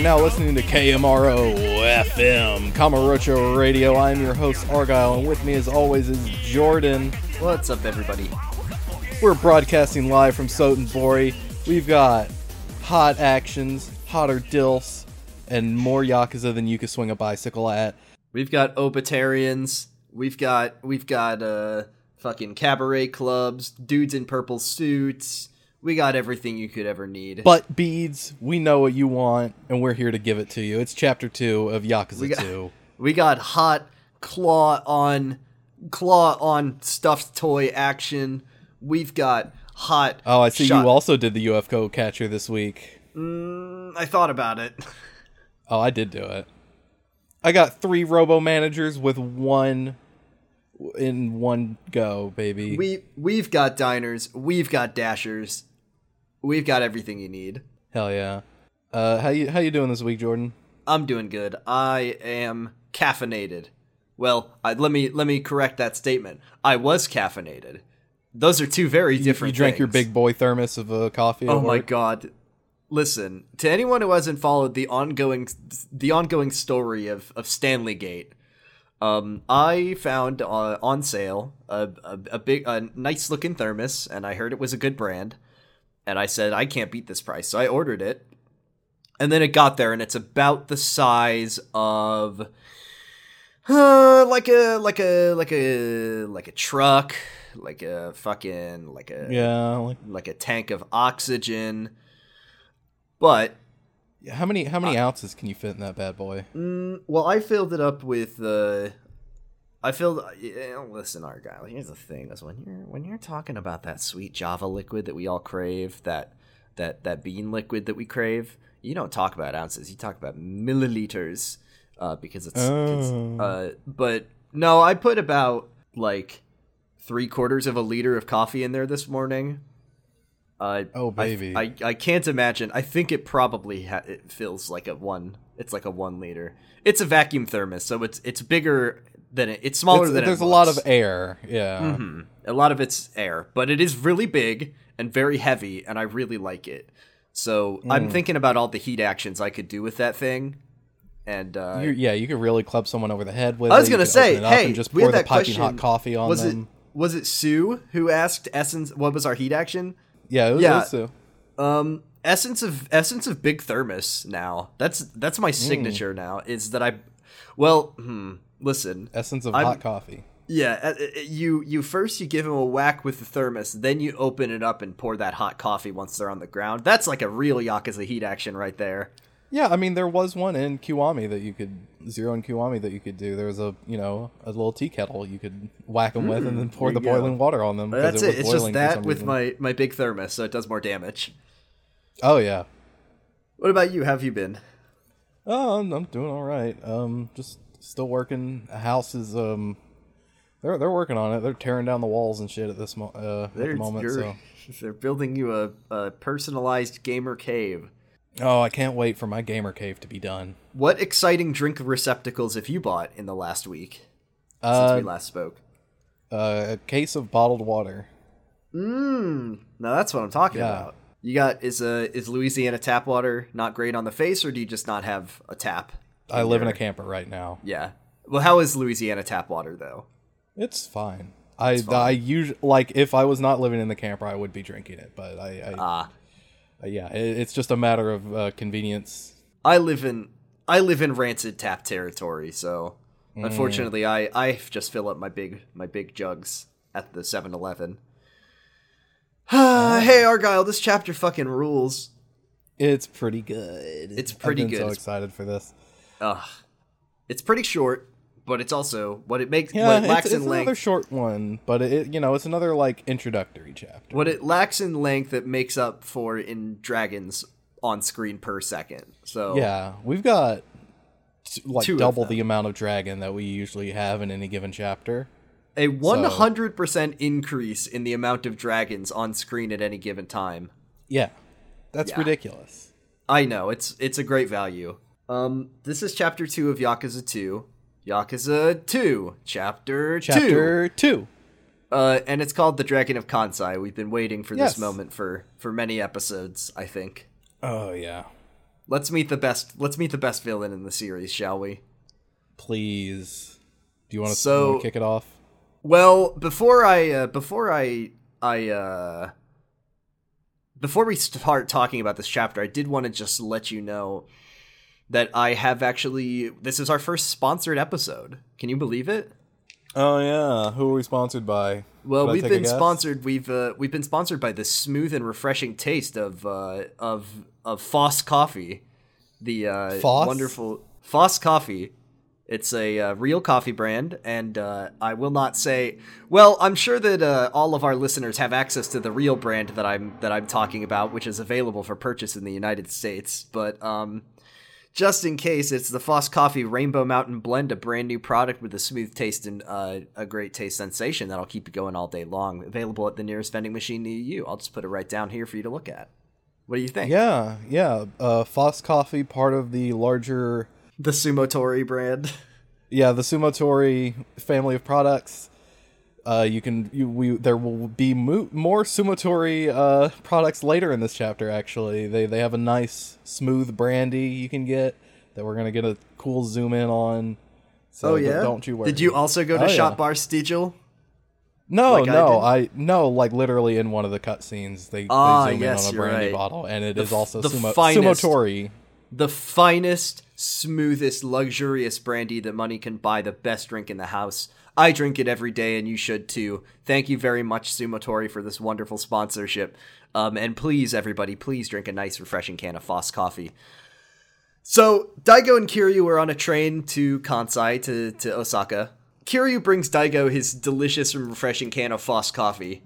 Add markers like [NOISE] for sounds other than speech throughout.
Are now listening to KMRO FM, Kamurocho Radio. I am your host, Argyle, and with me, as always, is Jordan. What's up, everybody? We're broadcasting live from Sotenbori. We've got hot actions, hotter dilfs, and more Yakuza than you could swing a bicycle at. We've got Obitarians. We've got we've got uh fucking cabaret clubs, dudes in purple suits. We got everything you could ever need. Butt beads, we know what you want, and we're here to give it to you. It's chapter two of Yakuza We got- 2. [LAUGHS] we got hot claw on claw on stuffed toy action. We've got hot. Oh, I see shot- you also did the UFO catcher this week. Mm, I thought about it. [LAUGHS] Oh, I did do it. I got three robo managers with one in one go, baby. We we've got diners. We've got dashers. We've got everything you need. Hell yeah. Uh, how you how you doing this week, Jordan? I'm doing good. I am caffeinated. Well, I, let me let me correct that statement. I was caffeinated. Those are two very You, different. you drank your big boy thermos of uh, coffee. Oh my work? god! Listen to anyone who hasn't followed the ongoing the ongoing story of of Stanley Gate. Um, I found uh, on sale a, a a big a nice looking thermos, and I heard it was a good brand. And I said I can't beat this price, so I ordered it. And then it got there, and it's about the size of, uh, like a like a like a like a truck, like a fucking like a Yeah. Like, like a tank of oxygen. But how many how many ounces can you fit in that bad boy? mm, well, I filled it up with uh, I feel. yeah, listen, Argyle. Here's the thing: is when you're when you're talking about that sweet Java liquid that we all crave, that that that bean liquid that we crave, you don't talk about ounces. You talk about milliliters, uh, because it's, it's Oh. uh, but no, I put about like three quarters of a liter of coffee in there this morning. Uh, Oh, I- baby. I, I can't imagine. I think it probably ha- it feels like a one. It's like a one liter. It's a vacuum thermos, so it's it's bigger than it. It's smaller It's- than there's a lot of air. Yeah. Mhm. A lot of it's air, but it is really big and very heavy, and I really like it. So I'm Mm. thinking about all the heat actions I could do with that thing. And uh, You- yeah, you could really club someone over the head with. I was gonna could say, open it up hey, and just we pour had the that piping hot coffee on was them. it was it Sue who asked Essence what was our heat action? yeah, it was, yeah. it was, uh, Um, essence of essence of big thermos. Now that's that's my signature. Now is that I, well, hmm, listen, essence of I'm- hot coffee. yeah, uh, uh, you you first you give them a whack with the thermos, then you open it up and pour that hot coffee once they're on the ground. That's like a real Yakuza heat action right there. Yeah, I mean there was one in Kiwami that you could zero in Kiwami that you could do. There was a you know a little tea kettle you could whack them with and then pour Hmm, the you go. boiling water on them. That's was it. It's just that with reason. my my big thermos, so it does more damage. Oh yeah. What about you? How have you been? Oh, I'm, I'm doing all right. Um, just still working. The house is um, they're they're working on it. They're tearing down the walls and shit at this mo- uh, at the moment. So [LAUGHS] they're building you a, a personalized gamer cave. oh, I can't wait for my gamer cave to be done. What exciting drink receptacles have you bought in the last week uh, since Uh, we last spoke? uh, a case of bottled water. Mmm. Now that's what I'm talking Yeah. about. You got is uh is Louisiana tap water not great on the face, or do you just not have a tap? I live in a camper right now. Yeah. Well, how is Louisiana tap water though? It's fine. I fine. I usually like if I was not living in the camper, I would be drinking it. But I, I Ah, uh, yeah, it, it's just a matter of uh, convenience. I live in I live in rancid tap territory, so Mm. unfortunately, I I just fill up my big my big jugs at the 7-Eleven. [SIGHS] hey Argyle, this chapter fucking rules. It's pretty good. It's pretty good. So excited for this. Ugh. It's pretty short, but it's also what it makes Yeah, what it it's, lacks it's in length. another short one, but it you know it's another like introductory chapter. what it lacks in length it makes up for in dragons on screen per second. So Yeah, we've got t- like double the amount of dragon that we usually have in any given chapter. a 100% increase in the amount of dragons on screen at any given time. Yeah, that's Yeah. ridiculous. I know, it's it's a great value. Um this is chapter 2 of Yakuza 2. Yakuza 2, chapter, 2. Chapter two. Uh and it's called The Dragon of Kansai. We've been waiting for Yes. this moment for for many episodes, I think. Oh yeah, let's meet the best. Let's meet the best villain in the series, shall we? Please. Do you want to So- kick it off? Well, before I uh, before I I uh before we start talking about this chapter, I did want to just let you know that I have actually this is our first sponsored episode. Can you believe it? Oh yeah. Who are we sponsored by? Well, Should we've been sponsored. We've uh, we've been sponsored by the smooth and refreshing taste of uh, of of Foss Coffee, the uh, Foss? wonderful Foss Coffee. It's a uh, real coffee brand, and uh, I will not say. Well, I'm sure that uh, all of our listeners have access to the real brand that I'm that I'm talking about, which is available for purchase in the United States. But um, just in case, it's the Foss Coffee Rainbow Mountain Blend, a brand new product with a smooth taste and uh, a great taste sensation that'll keep you going all day long. Available at the nearest vending machine near you. I'll just put it right down here for you to look at. What do you think? Yeah, yeah. Uh, Foss Coffee, part of the larger, The Sumotori brand. yeah, the Sumotori family of products. Uh, you can you we there will be mo- more Sumotori uh products later in this chapter. Actually, they they have a nice smooth brandy you can get that we're gonna get a cool zoom in on. So oh yeah. don't you worry. Did you also go to Oh, yeah. Shot Bar Stiegel? No, like I no, did? I, no, like literally in one of the cutscenes, they, Ah, they zoom yes, in on a brandy right. bottle, and it The is also the sumo, finest- Sumotori. The finest, smoothest, luxurious brandy that money can buy, the best drink in the house. I drink it every day, and you should too. Thank you very much, Sumotori, for this wonderful sponsorship. Um, and please, everybody, please drink a nice, refreshing can of Foss coffee. So, Daigo and Kiryu are on a train to Kansai, to, to Osaka. Kiryu brings Daigo his delicious and refreshing can of Foss coffee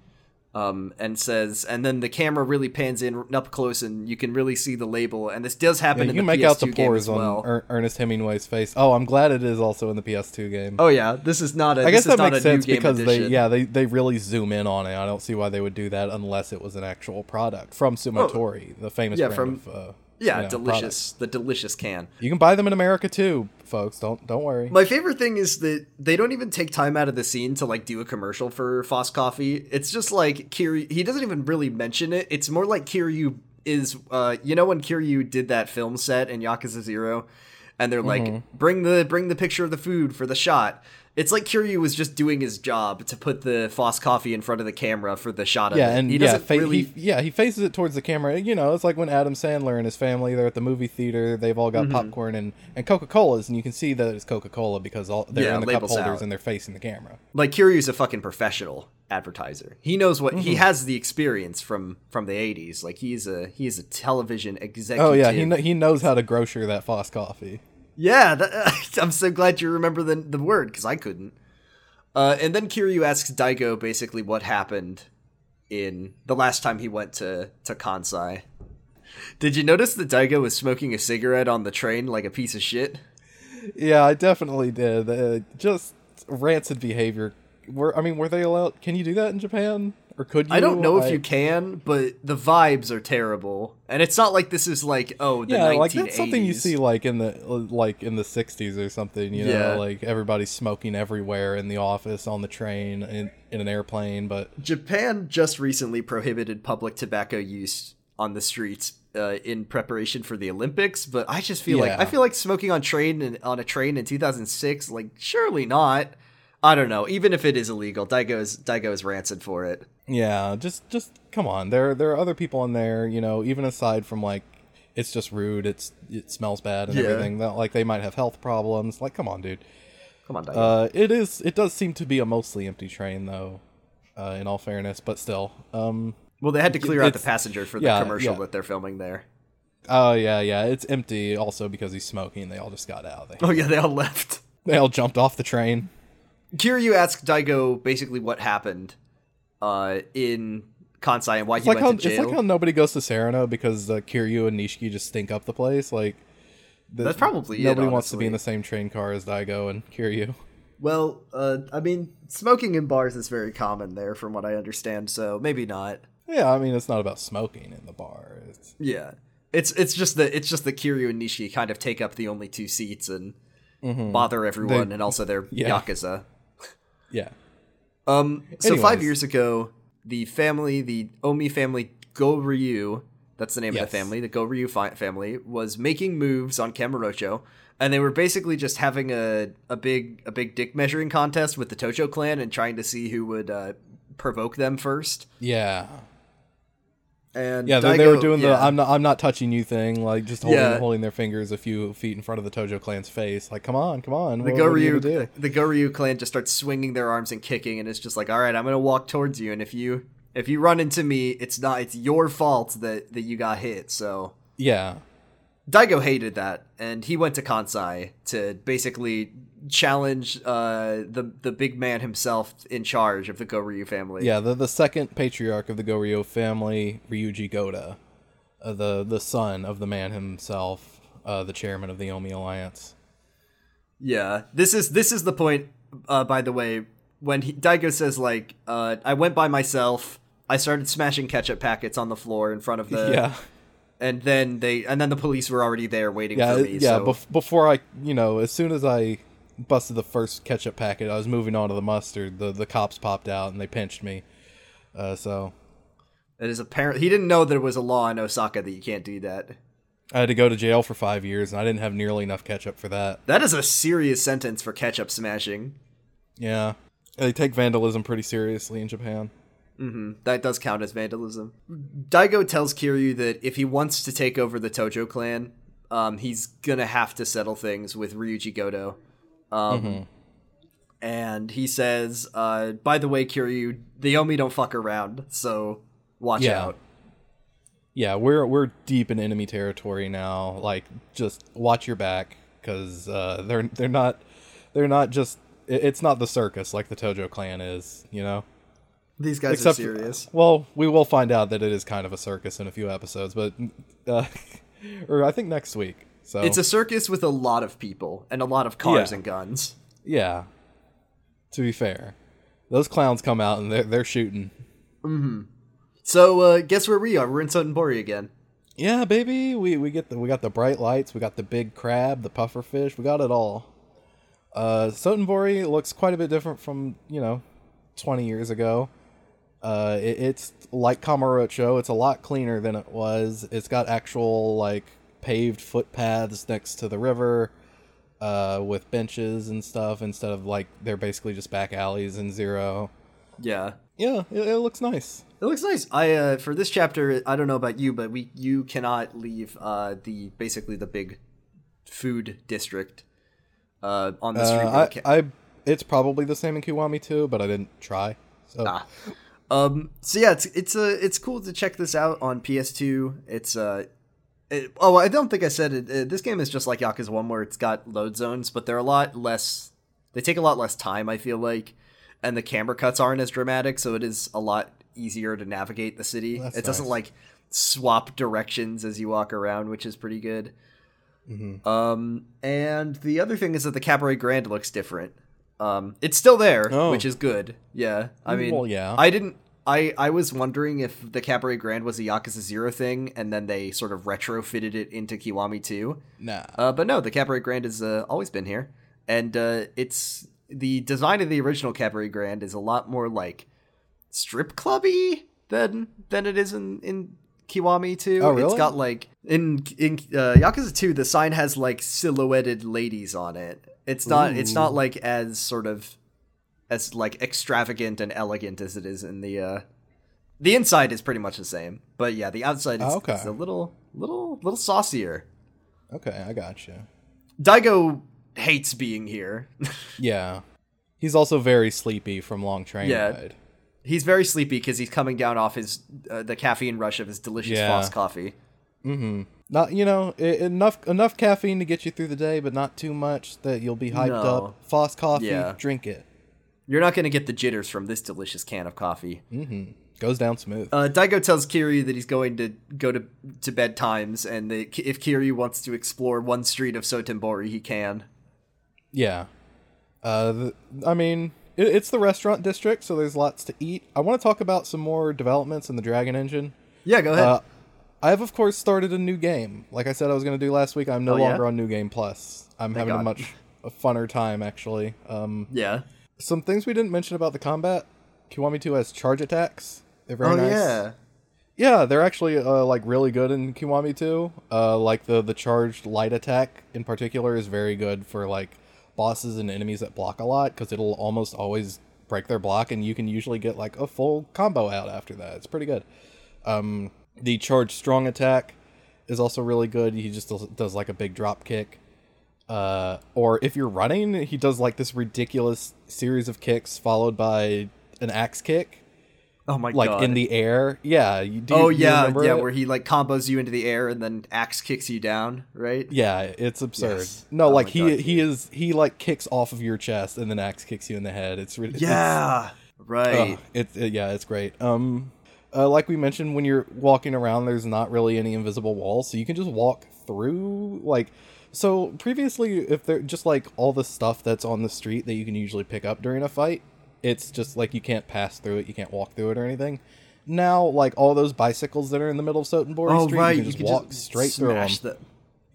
um, and says, and then the camera really pans in up close, and you can really see the label. And this does happen Yeah, in you the can make PS2 out the pores well. on er- Ernest Hemingway's face. Oh, I'm glad it is also in the PS2 game. oh yeah, this is not a. I guess that makes sense because edition. they, yeah, they, they really zoom in on it. I don't see why they would do that unless it was an actual product from Sumotori, the famous yeah, brand from- of, uh, yeah, you know, delicious, products. the delicious can. You can buy them in America too, folks. Don't don't worry. My favorite thing is that they don't even take time out of the scene to like do a commercial for Foss Coffee. It's just like Kiryu. He doesn't even really mention it. It's more like Kiryu is. Uh, you know when Kiryu did that film set in Yakuza Zero, and they're like, Mm-hmm. bring the bring the picture of the food for the shot. It's like Kiryu was just doing his job to put the Foss Coffee in front of the camera for the shot of yeah, it. and he yeah, fa- really. he, yeah, he faces it towards the camera. You know, it's like when Adam Sandler and his family they're at the movie theater. They've all Mm-hmm. got popcorn and, and Coca Colas, and you can see that it's Coca Cola because all they're Yeah, in the cup holders out. and they're facing the camera. like Kiryu's a fucking professional advertiser. He knows what Mm-hmm. he has the experience from from the 80s. Like he's a he's a television executive. Oh yeah, he kn- he knows how to grocer that Foss coffee. Yeah, that, [LAUGHS] I'm so glad you remember the the word cuz I couldn't. Uh, and then Kiryu asks Daigo basically what happened in the last time he went to to Kansai. Did you notice that Daigo was smoking a cigarette on the train like a piece of shit? Yeah, I definitely did. Uh, just rancid behavior. Were I mean, were they allowed? Can you do that in Japan, or could you? I don't know if you can, but the vibes are terrible. And it's not like this is like, oh, the Yeah, 1980s. like that's something you see like in the like in the '60s or something. You know, Yeah. like everybody's smoking everywhere in the office, on the train, in, in an airplane. But Japan just recently prohibited public tobacco use on the streets uh, in preparation for the Olympics, but I just feel like I feel like smoking on train and on a train in 2006, like surely not. I don't know. Even if it is illegal, Daigo is Daigo is rancid for it. yeah, just just come on. There there are other people in there. You know, even aside from like. It's just rude. It's it smells bad and Yeah. everything. That like they might have health problems. Like, come on, dude. Come on, Daigo. Uh, it is. It does seem to be a mostly empty train, though. Uh, in all fairness, but still. Um. well, they had to clear out the passenger for the yeah, commercial yeah. that they're filming there. Oh yeah, yeah. It's empty. Also because he's smoking, they all just got out. They Oh yeah, they all left. they all jumped off the train. Kiryu asks Daigo basically what happened uh, in Kansai and why It's he like went how to jail. it's like how nobody goes to Serena because uh, Kiryu and Nishiki just stink up the place. Like the- That's probably it, nobody wants to be in the same train car as Daigo and Kiryu. Well, uh, I mean, smoking in bars is very common there, from what I understand. So maybe not. Yeah, I mean it's not about smoking in the bar. It's, Yeah, it's it's just that it's just that Kiryu and Nishi kind of take up the only two seats and bother everyone, Mm-hmm. They- and also they're [LAUGHS] yeah. yakuza. Yeah, Um, so five years ago, the family, the Omi family, Goryu, that's the name of the family, the Goryu fi- family, was making moves on Kamurocho, and they were basically just having a, a big a big dick measuring contest with the Tojo clan and trying to see who would uh, provoke them first. Yeah. And Yeah, they, they were doing yeah. the "I'm not I'm not touching you" thing, like just holding Yeah. holding their fingers a few feet in front of the Tojo clan's face. Like, come on, come on, the what, what are you Goryu the Goryu clan just starts swinging their arms and kicking, and it's just like, all right, I'm gonna walk towards you, and if you if you run into me, it's not it's your fault that that you got hit. So Yeah, Daigo hated that, and he went to Kansai to basically challenge uh, the the big man himself in charge of the Goryu family. yeah. The the second patriarch of the Goryu family, Ryuji Goda, uh, the the son of the man himself, uh, the chairman of the Omi Alliance. Yeah, this is this is the point. Uh, by the way, when he, Daigo says like, uh, "I went by myself," I started smashing ketchup packets on the floor in front of the. yeah, And then they, and then the police were already there waiting yeah, for me. yeah. so. bef- before I, you know, as soon as I busted the first ketchup packet, I was moving on to the mustard. The the cops popped out and they pinched me. Uh, so it is apparent he didn't know there was a law in Osaka that you can't do that. I had to go to jail for five years, and I didn't have nearly enough ketchup for that. That is a serious sentence for ketchup smashing. Yeah, they take vandalism pretty seriously in Japan. That does count as vandalism. Daigo tells Kiryu that if he wants to take over the Tojo clan, um, he's gonna have to settle things with Ryuji Goda. Um, And he says, uh, by the way, Kiryu, the Omi don't fuck around, so watch Yeah. out. Yeah, we're we're deep in enemy territory now. Like, just watch your back, because uh, they're they're not they're not just. It's not the circus like the Tojo clan is, you know. These guys Except, are serious. well, we will find out that it is kind of a circus in a few episodes, but uh, [LAUGHS] or I think next week. So It's a circus with a lot of people and a lot of cars Yeah. and guns. yeah. To be fair, those clowns come out and they're they're shooting. So uh, guess where we are? We're in Sotenbori again. Yeah, baby. We we get the we got the bright lights, we got the big crab, the puffer fish, we got it all. Uh Sotenbori looks quite a bit different from, you know, 20 years ago. Uh it, it's like Kamurocho, it's a lot cleaner than it was. It's got actual like paved footpaths next to the river uh with benches and stuff instead of like they're basically just back alleys in Zero. Yeah. Yeah, it, it looks nice. It looks nice. I uh, for this chapter, I don't know about you, but we you cannot leave uh, the basically the big food district uh, on the street. Uh, I, I it's probably the same in Kiwami too, but I didn't try. So Ah. Um. So yeah, it's it's uh, it's cool to check this out on PS2. It's uh. It, oh, I don't think I said it. Uh, this game is just like Yakuza One, where it's got load zones, but they're a lot less. They take a lot less time. I feel like, and the camera cuts aren't as dramatic, so it is a lot easier to navigate the city. That's it doesn't like swap directions as you walk around, which is pretty good. Um, and the other thing is that the Cabaret Grand looks different. Um, it's still there, Oh. which is good. Yeah, I mean, Well, yeah. I didn't. I I was wondering if the Cabaret Grand was a Yakuza Zero thing, and then they sort of retrofitted it into Kiwami 2. nah. Uh, but no, the Cabaret Grand has uh, always been here, and uh, it's the design of the original Cabaret Grand is a lot more like strip clubby than than it is in in Kiwami 2. Oh, It's really? got like in in uh, Yakuza 2, the sign has like silhouetted ladies on it. It's not it's not like as sort of as like extravagant and elegant as it is in the uh the inside is pretty much the same, but yeah, the outside is, Oh, okay. is a little little little saucier. Okay, I got you. Daigo hates being here. [LAUGHS] Yeah, he's also very sleepy from long train Yeah. ride. he's very sleepy because he's coming down off his uh, the caffeine rush of his delicious Yeah. Foss coffee. Hmm. Not you know enough enough caffeine to get you through the day, but not too much that you'll be hyped No. up. Foss coffee, Yeah. drink it. You're not going to get the jitters from this delicious can of coffee. Mm-hmm. Goes down smooth. Uh, Daigo tells Kiryu that he's going to go to to bed times, and that if Kiryu wants to explore one street of Sotenbori, he can. Yeah. Uh, the, I mean, it, it's the restaurant district, so there's lots to eat. I want to talk about some more developments in the Dragon Engine. Yeah, go ahead. Uh, I have, of course, started a new game. Like I said, I was going to do last week. I'm no Oh, yeah? longer on New Game Plus. I'm having a much a funner time, actually. Um, yeah. Some things we didn't mention about the combat. Kiwami 2 has charge attacks. They're very Oh nice. yeah. Yeah, they're actually uh, like really good in Kiwami 2. Uh, like the the charged light attack in particular is very good for like bosses and enemies that block a lot because it'll almost always break their block, and you can usually get like a full combo out after that. It's pretty good. Um, the charged strong attack is also really good. He just does, does like a big drop kick. Uh, or if you're running, he does like this ridiculous series of kicks followed by an axe kick Oh my like god! Like in the air. Yeah. You, do, oh yeah, yeah, it? where he like combos you into the air and then axe kicks you down, right? Yeah, it's absurd. Yes. No, Oh like he God, he is he like kicks off of your chest and then axe kicks you in the head. It's really Yeah, right. Ugh, it's it, yeah, it's great. Um, uh, like we mentioned, when you're walking around, there's not really any invisible walls, so you can just walk through. Like, so previously, if they're just like all the stuff that's on the street that you can usually pick up during a fight, it's just like you can't pass through it, you can't walk through it or anything. Now, like all those bicycles that are in the middle of Sotenbori oh Street, right, you can just could walk straight through them. them.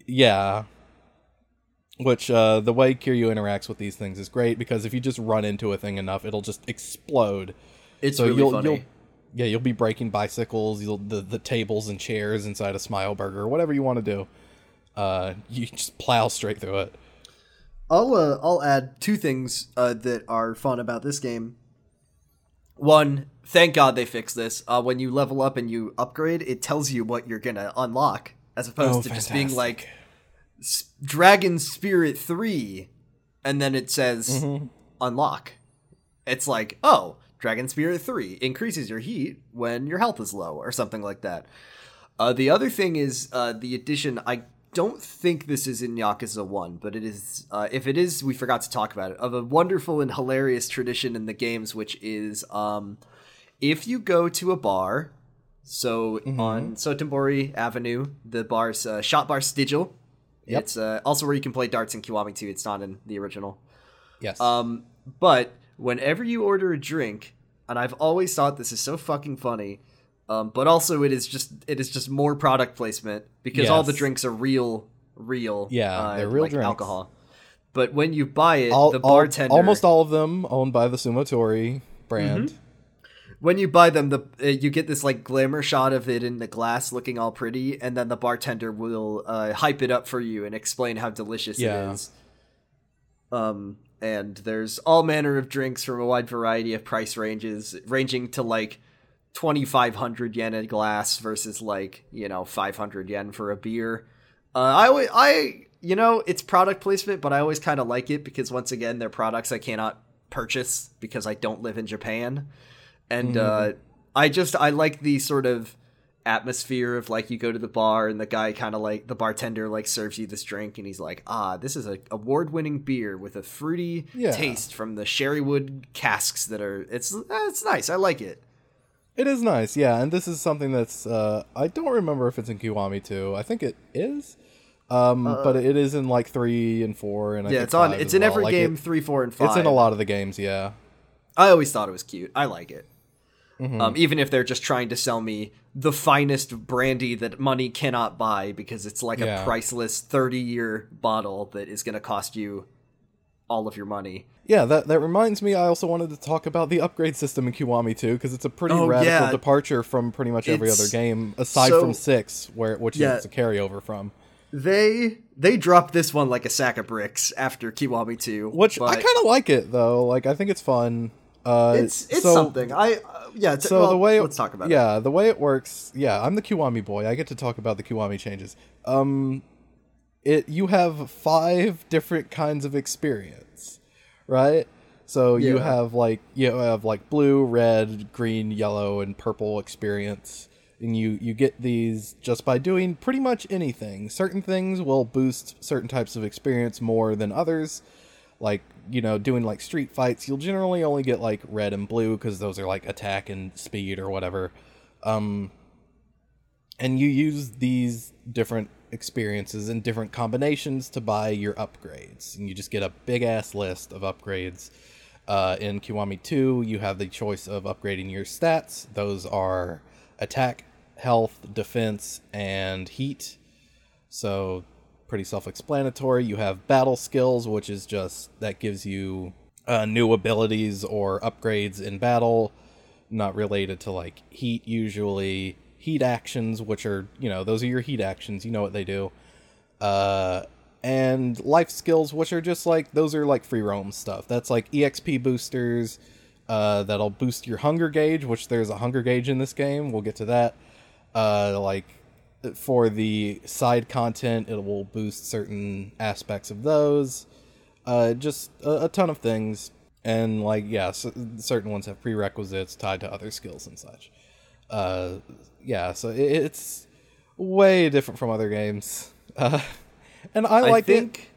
Yeah. Which uh, the way Kiryu interacts with these things is great because if you just run into a thing enough, it'll just explode. It's so really you'll, funny. You'll, yeah, you'll be breaking bicycles, you'll the, the tables and chairs inside a Smile Burger, whatever you want to do. Uh, [LAUGHS] you just plow straight through it. I'll uh, I'll add two things uh, that are fun about this game. One, thank God they fixed this. Uh, when you level up and you upgrade, it tells you what you're gonna unlock, as opposed Oh, to just being like Dragon Spirit three, and then it says Mm-hmm. unlock. It's like, oh, Dragon Spirit three increases your heat when your health is low, or something like that. Uh, the other thing is uh, the addition. I don't think this is in Yakuza One, but it is. Uh, if it is, we forgot to talk about it. Of a wonderful and hilarious tradition in the games, which is um, if you go to a bar. So on Sotenbori Avenue, the bar's uh, Shot Bar Stiegel. Yep. It's uh, also where you can play darts in Kiwami 2. It's not in the original. Yes. Um, but whenever you order a drink, and I've always thought this is so fucking funny, um, but also it is just it is just more product placement because all the drinks are real, real. Yeah, uh, they're real like drinks. alcohol. But when you buy it, all, the all- bartender almost all of them owned by the Sumotori brand. when you buy them, the uh, you get this like glamour shot of it in the glass, looking all pretty, and then the bartender will uh, hype it up for you and explain how delicious Yeah. it is. Um, and there's all manner of drinks from a wide variety of price ranges, ranging to like twenty five hundred yen a glass versus like you know five hundred yen for a beer. Uh, I alwa- I you know it's product placement, but I always kind of like it because once again they're products I cannot purchase because I don't live in Japan and uh, I just I like the sort of atmosphere of like you go to the bar and the guy kind of like the bartender like serves you this drink and he's like ah this is a award-winning beer with a fruity Yeah. taste from the sherrywood casks that are it's eh, it's nice I like it It is nice, yeah, and this is something that's uh I don't remember if it's in Kiwami too. I think it is. Um but it is in like 3 and 4 and I Uh, yeah it's on it's in well. every Like, game it- three four and five it's in a lot of the games, yeah. I always thought it was cute I like it Mm-hmm. um, even if they're just trying to sell me the finest brandy that money cannot buy because it's like Yeah. a priceless 30 year bottle that is going to cost you all of your money. Yeah, that that reminds me. I also wanted to talk about the upgrade system in Kiwami too, because it's a pretty Oh, radical yeah. departure from pretty much every It's other game, aside so- from six, where which Yeah. is a carryover from. They they dropped this one like a sack of bricks after Kiwami 2. Which but I kind of like it though. Like I think it's fun. Uh, it's it's so, something. I uh, yeah, t- So well, the way it, let's talk about it. yeah, the way it works. Yeah, I'm the Kiwami boy. I get to talk about the Kiwami changes. Um, it you have five different kinds of experience, right? So you have like you have like blue, red, green, yellow, and purple experience, and you you get these just by doing pretty much anything. Certain things will boost certain types of experience more than others. Like you know, doing like street fights, you'll generally only get like red and blue because those are like attack and speed or whatever. Um, and you use these different experiences and different combinations to buy your upgrades. And you just get a big ass list of upgrades. Uh, in kiwami 2 you have the choice of upgrading your stats. Those are attack health defense and heat. So pretty self-explanatory. You have battle skills which is just that gives you uh, new abilities or upgrades in battle. Not related to like heat usually heat actions, which are you know those are your heat actions. You know what they do. Uh, and life skills, which are just like those are like free roam stuff. That's like exp boosters. Uh, that'll boost your hunger gauge, which there's a hunger gauge in this game. We'll get to that. Uh, like for the side content, it will boost certain aspects of those. Uh, just a, a ton of things, and like yeah, certain ones have prerequisites tied to other skills and such. Uh, yeah, so it, it's way different from other games, uh, and I like I think, it.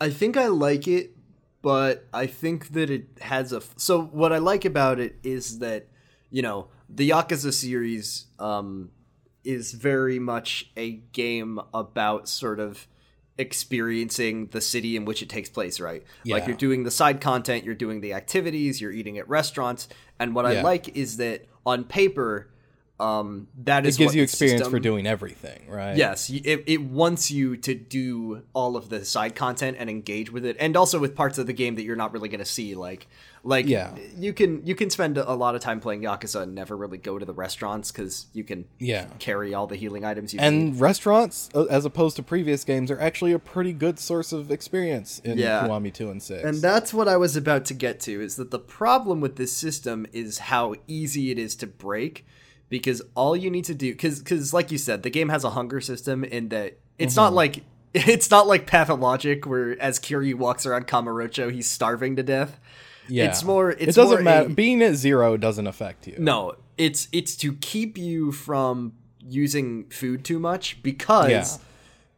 I think I like it, but I think that it has a. So what I like about it is that you know the Yakuza series um, is very much a game about sort of experiencing the city in which it takes place, right? Like you're doing the side content, you're doing the activities, you're eating at restaurants, and what I like is that on paper, um, that It is gives what you experience for doing everything, right? Yes, it, it wants you to do all of the side content and engage with it, and also with parts of the game that you're not really going to see. Like, like Yeah. you can you can spend a lot of time playing Yakuza and never really go to the restaurants because you can Yeah. carry all the healing items you need. And restaurants, uh, as opposed to previous games, are actually a pretty good source of experience in Yeah. Kiwami 2 and 6. And that's what I was about to get to is that the problem with this system is how easy it is to break because all you need to do cuz cuz like you said the game has a hunger system in that it's not Mm-hmm. like [LAUGHS] it's not like pathologic where as Kiryu walks around Kamurocho he's starving to death. Yeah. It's more it's it doesn't more matter. a- Being at zero doesn't affect you. no, it's it's to keep you from using food too much because Yeah.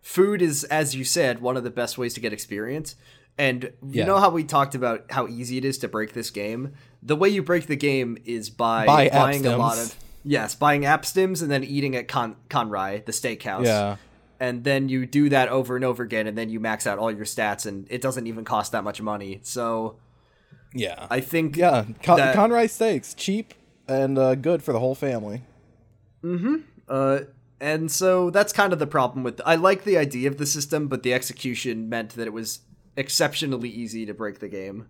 food is, as you said, one of the best ways to get experience. And you Yeah. know how we talked about how easy it is to break this game? The way you break the game is by Buy buying a lot of yes, buying app stims and then eating at Con Kanrai, the steakhouse. Yeah. And then you do that over and over again, and then you max out all your stats, and it doesn't even cost that much money. So Yeah. I think yeah. Con- that- Kanrai steaks, cheap and uh, good for the whole family. Mm hmm. Uh, and so that's kind of the problem with. I like the idea of the system, but the execution meant that it was exceptionally easy to break the game.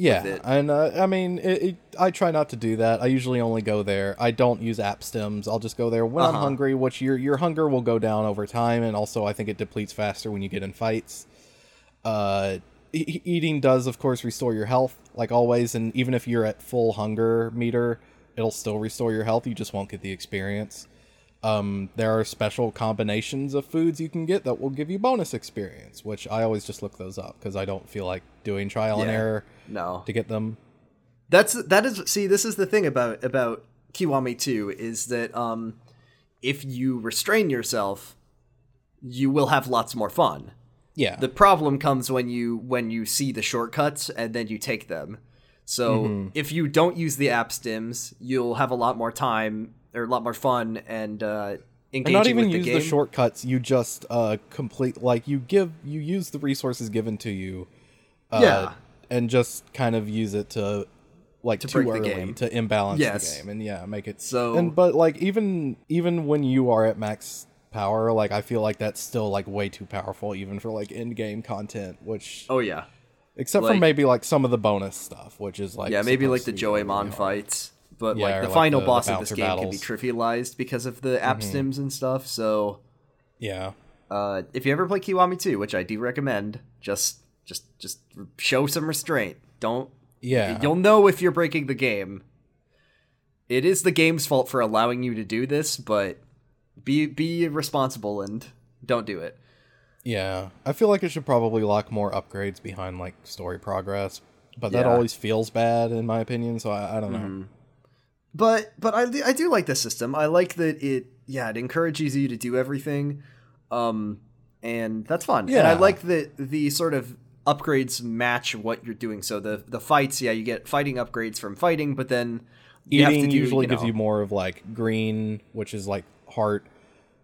Yeah, and uh, I mean, it, it, I try not to do that. I usually only go there. I don't use app stems. I'll just go there when I'm Uh-huh. hungry. Which your your hunger will go down over time, and also I think it depletes faster when you get in fights. Uh, e- eating does, of course, restore your health, like always. And even if you're at full hunger meter, it'll still restore your health. You just won't get the experience. Um, there are special combinations of foods you can get that will give you bonus experience, which I always just look those up because I don't feel like doing trial and error No, to get them. that's that is. See, this is the thing about about Kiwami Two is that um, if you restrain yourself, you will have lots more fun. Yeah. The problem comes when you when you see the shortcuts and then you take them. So Mm-hmm. if you don't use the app stims, you'll have a lot more time or a lot more fun and uh, engaging and not even with the use game. the shortcuts. You just uh complete like you give you use the resources given to you. Uh, Yeah. And just kind of use it to like too break the early game. to imbalance Yes. the game and yeah make it So- and but like even even when you are at max power like i feel like that's still like way too powerful even for like in-game content which oh yeah, except for maybe like some of the bonus stuff which is like yeah, maybe like the be really, Jo Amon really hard. fights, but Yeah, like the like final the- the boss of this game can be trivialized because of the app Mm-hmm. stims and stuff. So yeah uh, if you ever play Kiwami 2, which I do recommend, just just just show some restraint. Don't yeah You'll know if you're breaking the game. It is the game's fault for allowing you to do this, but be be responsible and don't do it. Yeah, I feel like it should probably lock more upgrades behind like story progress, but that Yeah. always feels bad in my opinion. So I, I don't know. But but I I do like this system. I like that it yeah, it encourages you to do everything. Um and that's fun. And I like that the sort of upgrades match what you're doing. So the the fights, yeah, you get fighting upgrades from fighting, but then you have to Eating do, usually you gives you more of like green, which is like heart,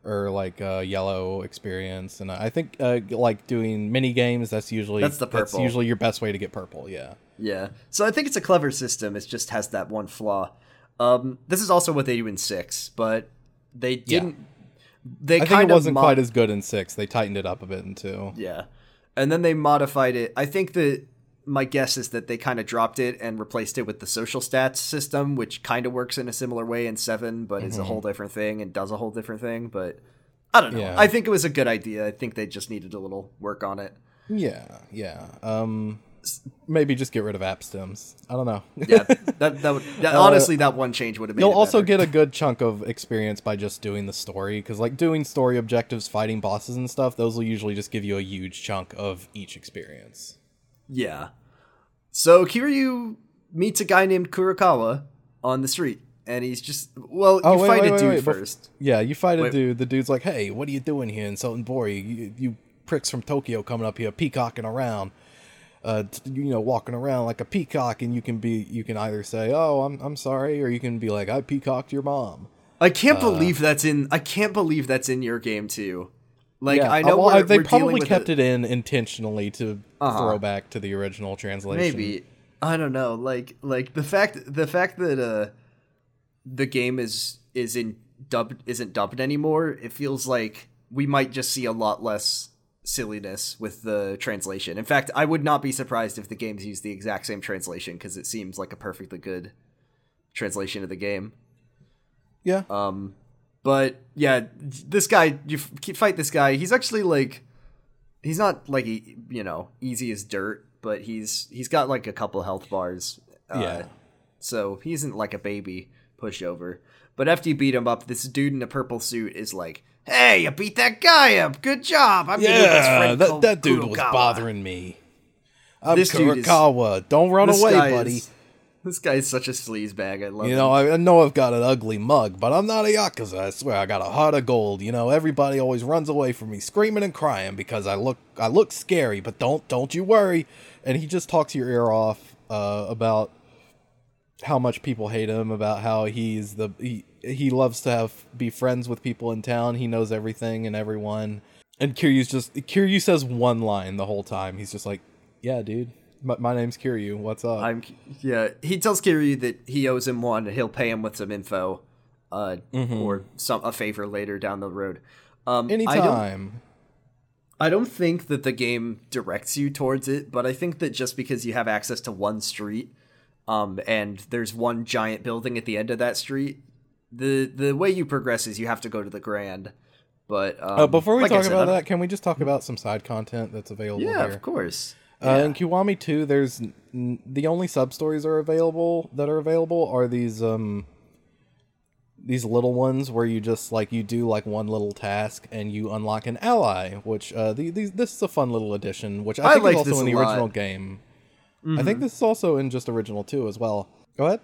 or like uh, yellow experience, and I think uh, like doing mini games. That's usually That's the That's purple. usually your best way to get purple. Yeah. Yeah. So I think it's a clever system. It just has that one flaw. Um, this is also what they do in six, but they didn't. They I think kind it wasn't of quite as good in six. They tightened it up a bit in two. yeah, and then they modified it. I think that my guess is that they kind of dropped it and replaced it with the social stats system, which kind of works in a similar way in seven, but is a whole different thing and does a whole different thing. But I don't know. Yeah. I think it was a good idea. I think they just needed a little work on it. Yeah, yeah. Um, maybe just get rid of app stems. I don't know. Yeah, that that, would, [LAUGHS] that honestly that one change would have made. You'll also get a good chunk of experience by just doing the story, because like doing story objectives, fighting bosses and stuff, those will usually just give you a huge chunk of each experience. Yeah. So Kiryu meets a guy named Kurokawa on the street, and he's just well, you Oh, wait, fight wait, a dude wait, first. Yeah, you fight a dude. The dude's like, "Hey, what are you doing here in Sotenbori? You, you pricks from Tokyo coming up here, peacocking around, uh, you know, walking around like a peacock." And you can be, you can either say, "Oh, I'm, I'm sorry," or you can be like, "I peacocked your mom." I Uh, can't believe that's in. I can't believe that's in your game too. Like yeah, I know uh, well, they probably kept it in intentionally to Uh-huh. throw back to the original translation. Maybe I don't know. Like like the fact the fact that uh the game is is in dubbed isn't dubbed anymore. It feels like we might just see a lot less silliness with the translation. In fact, I would not be surprised if the games use the exact same translation because it seems like a perfectly good translation of the game. Yeah, Um, but yeah, this guy, you f- fight this guy. He's actually like, he's not like e- you know easy as dirt, but he's he's got like a couple health bars. Uh, Yeah. So he isn't like a baby pushover. But after you beat him up, this dude in a purple suit is like, "Hey, you beat that guy up. Good job. I'm your new best yeah, that, that dude was bothering me. I'm This is- Don't run away, buddy. is- this guy's such a sleaze bag. I love him. You know, I, I know I've got an ugly mug, but I'm not a yakuza. I swear, I got a heart of gold. You know, everybody always runs away from me, screaming and crying because I look, I look scary. But don't, don't you worry. And he just talks your ear off uh, about how much people hate him, about how he's the he he loves to have be friends with people in town. He knows everything and everyone. And Kiryu's just Kiryu says one line the whole time. He's just like, "Yeah, dude, my, my name's Kiryu. What's up?" I'm yeah. He tells Kiryu that he owes him one, and he'll pay him with some info, uh, or some a favor later down the road. Um, I don't, Anytime. I don't think that the game directs you towards it, but I think that just because you have access to one street, um, and there's one giant building at the end of that street, the the way you progress is you have to go to the Grand. But um, Uh, before we like talk said, about that, can we just talk about some side content that's available yeah, here? of course. Uh, in Kiwami 2, there's n- the only sub stories are available that are available are these um these little ones where you just like you do like one little task and you unlock an ally, which uh the, these this is a fun little addition, which I, I think like is also in the lot. Mm-hmm. original game. I think this is also in just original 2 as well. Go ahead.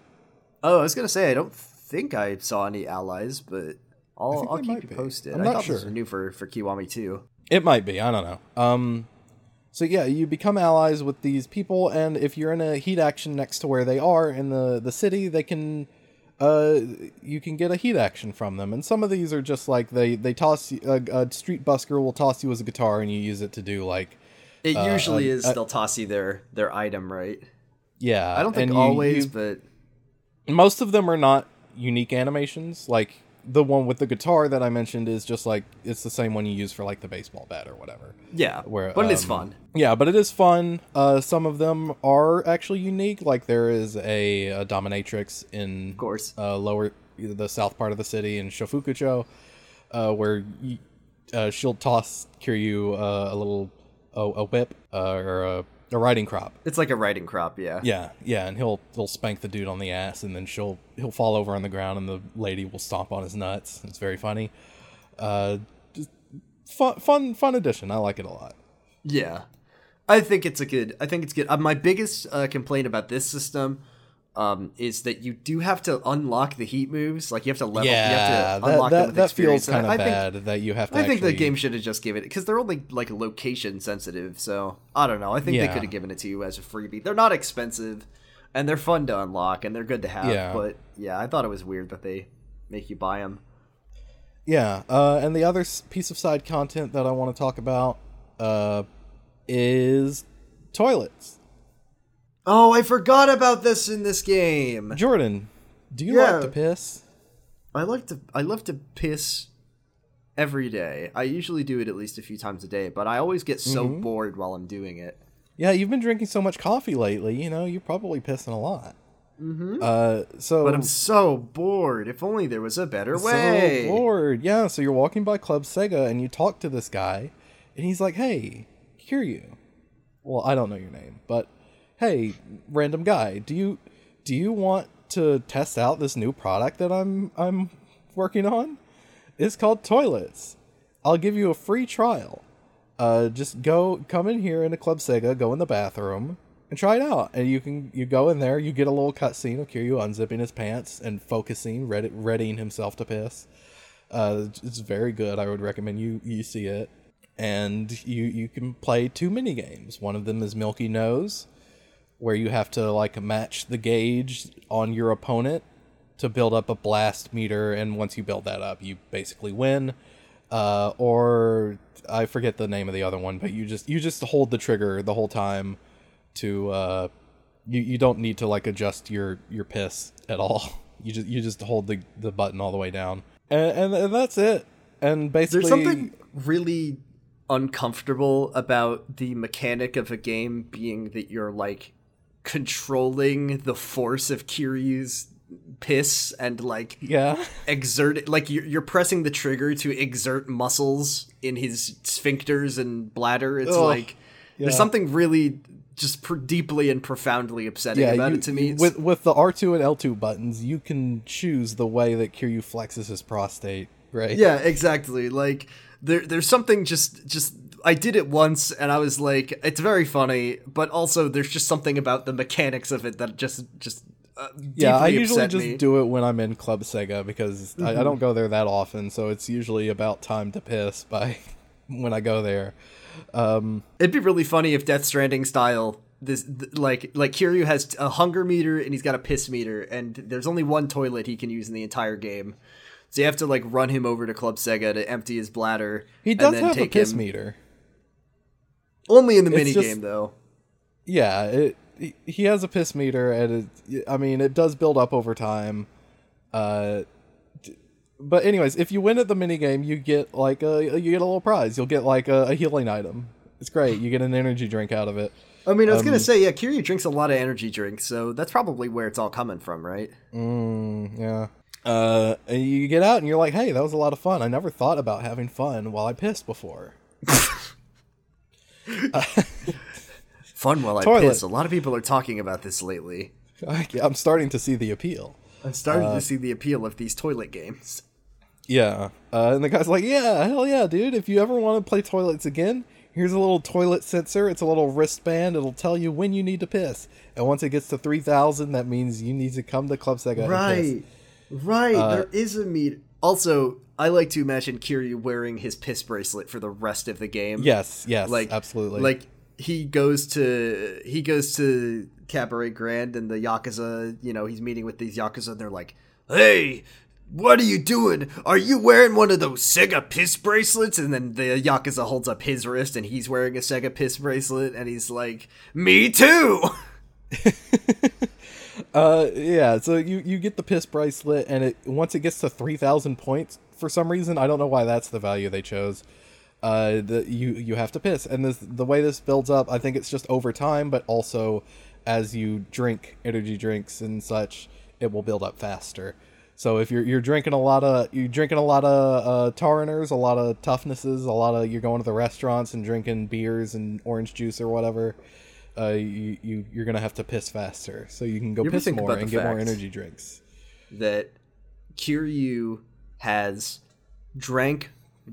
Oh, I was gonna say I don't think I saw any allies, but I'll I'll keep you be. posted. I'm I not thought this sure. was new for for Kiwami too. It might be. I don't know. Um, so yeah, you become allies with these people, and if you're in a heat action next to where they are in the the city, they can, uh, you can get a heat action from them. And some of these are just like they they toss you, a, a street busker will toss you as a guitar, and you use it to do like It usually uh, is they'll toss you their their item, right? yeah. I don't think and you- always, you- but most of them are not unique animations. Like the one with the guitar that I mentioned is just like it's the same one you use for like the baseball bat or whatever. yeah. where but it's um, fun. Yeah, but it is fun. Uh, some of them are actually unique. Like there is a, a dominatrix in Of course. uh, lower the south part of the city in Shofukucho, uh, where y uh, she'll toss Kiryu uh, a little a, a whip uh, or a, a riding crop. It's like a riding crop, yeah. Yeah, yeah, and he'll he'll spank the dude on the ass, and then she'll he'll fall over on the ground, and the lady will stomp on his nuts. It's very funny. Uh, just fun, fun, fun addition. I like it a lot. Yeah. I think it's a good. I think it's good. Uh, my biggest uh, complaint about this system um, is that you do have to unlock the heat moves. Like you have to level. you Yeah, have to that, unlock them that, with that feels experience. And kind of I think- bad that you have to. I think the game should have just given it because they're only like location sensitive. So I don't know. I think they could have given it to you as a freebie. They're not expensive, and they're fun to unlock, and they're good to have. Yeah. But yeah, I thought it was weird that they make you buy them. Yeah, uh, and the other piece of side content that I want to talk about uh, is toilets. Oh, I forgot about this in this game. Jordan, do you Yeah. like to piss? I like to I love to piss every day. I usually do it at least a few times a day, but I always get so Mm-hmm. bored while I'm doing it. yeah, you've been drinking so much coffee lately. You know, you're probably pissing a lot. Mm-hmm. Uh, so But I'm so bored. If only there was a better way. so bored. Yeah, so you're walking by Club Sega and you talk to this guy, and he's like, "Hey, hear you." Well, I don't know your name, but hey, random guy, do you do you want to test out this new product that I'm I'm working on? It's called Toylets. I'll give you a free trial. Uh, just go come in here in a Club Sega, go in the bathroom, and try it out. And you can you go in there, you get a little cutscene of Kiryu unzipping his pants and focusing, ready, readying himself to piss. Uh, it's very good. I would recommend you you see it. And you you can play two mini games. One of them is Milky Nose, where you have to like match the gauge on your opponent to build up a blast meter, and once you build that up, you basically win. Uh, or I forget the name of the other one, but you just you just hold the trigger the whole time to uh, you you don't need to like adjust your your piss at all. [LAUGHS] You just you just hold the the button all the way down, and and, and that's it. And basically, There's something really uncomfortable about the mechanic of a game being that you're like controlling the force of Kiryu's piss and like yeah, exert it like you're, you're pressing the trigger to exert muscles in his sphincters and bladder it's Ugh, like yeah. there's something really just pr- deeply and profoundly upsetting yeah. about you- it to me with with the R two and L two buttons, you can choose the way that Kiryu flexes his prostate. Right. yeah exactly like there there's something just just I did it once and I was like it's very funny but also there's just something about the mechanics of it that just just uh, Yeah, I usually just me. do it when I'm in Club Sega because I, Mm-hmm. I don't go there that often, so it's usually about time to piss by [LAUGHS] when I go there. It'd be really funny if Death Stranding style this th- like like Kiryu has a hunger meter and he's got a piss meter and there's only one toilet he can use in the entire game. So you have to like run him over to Club Sega to empty his bladder. He and does then have a take piss him- meter. Only in the mini just- game though. Yeah, it, he- has a piss meter, and it, I mean it does build up over time. Uh, but anyways, if you win at the minigame, you get like a you get a little prize. You'll get like a, a healing item. It's great. You get an energy drink out of it. I mean, I was Um, gonna say, yeah, Kiryu drinks a lot of energy drinks, so that's probably where it's all coming from, right? Mm, yeah. Uh, and you get out and you're like, hey, that was a lot of fun. I never thought about having fun while I pissed before. [LAUGHS] [LAUGHS] Fun while I Toilet. piss. A lot of people are talking about this lately. I, I'm starting to see the appeal. I'm starting Uh, to see the appeal of these toilet games. Yeah. Uh, and the guy's like, yeah, hell yeah, dude. If you ever want to play Toylets again, here's a little toilet sensor. It's a little wristband. It'll tell you when you need to piss. And once it gets to 3,000, that means you need to come to Club Sega. Right. Right. Uh, there is a meet. Also, I like to imagine Kiryu wearing his piss bracelet for the rest of the game. Yes, yes, Like absolutely. Like he goes to he goes to Cabaret Grand and the Yakuza, you know, he's meeting with these Yakuza and they're like, Hey, what are you doing? Are you wearing one of those Sega piss bracelets? And then the Yakuza holds up his wrist and he's wearing a Sega piss bracelet and he's like, Me too! [LAUGHS] Uh, yeah. So you you get the piss bracelet, and it once it gets to three thousand points, for some reason, I don't know why that's the value they chose. Uh, the you you have to piss, and this the way this builds up, I think it's just over time, but also as you drink energy drinks and such, it will build up faster. So if you're you're drinking a lot of you're drinking a lot of uh, Tauriners, a lot of toughnesses, a lot of you're going to the restaurants and drinking beers and orange juice or whatever, uh, you, you you're gonna have to piss faster, so you can go You piss more and get more energy drinks. that Kiryu has drank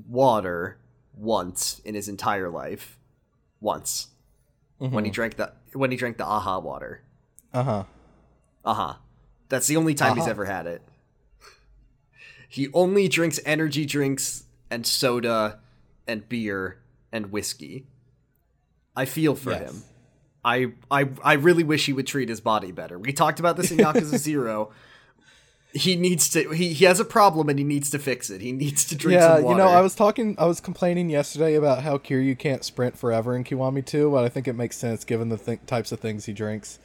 water once in his entire life. Once. When he drank the when he drank the aha water. Uh huh. Uh-huh. That's the only time he's ever had it. He only drinks energy drinks and soda and beer and whiskey. I feel for Yes. him. I, I I really wish he would treat his body better. We talked about this in Yakuza [LAUGHS] Zero. He needs to he, he has a problem and he needs to fix it. He needs to drink Yeah, some water. you know, I was talking, I was complaining yesterday about how Kiryu can't sprint forever in Kiwami 2, but I think it makes sense given the th- types of things he drinks.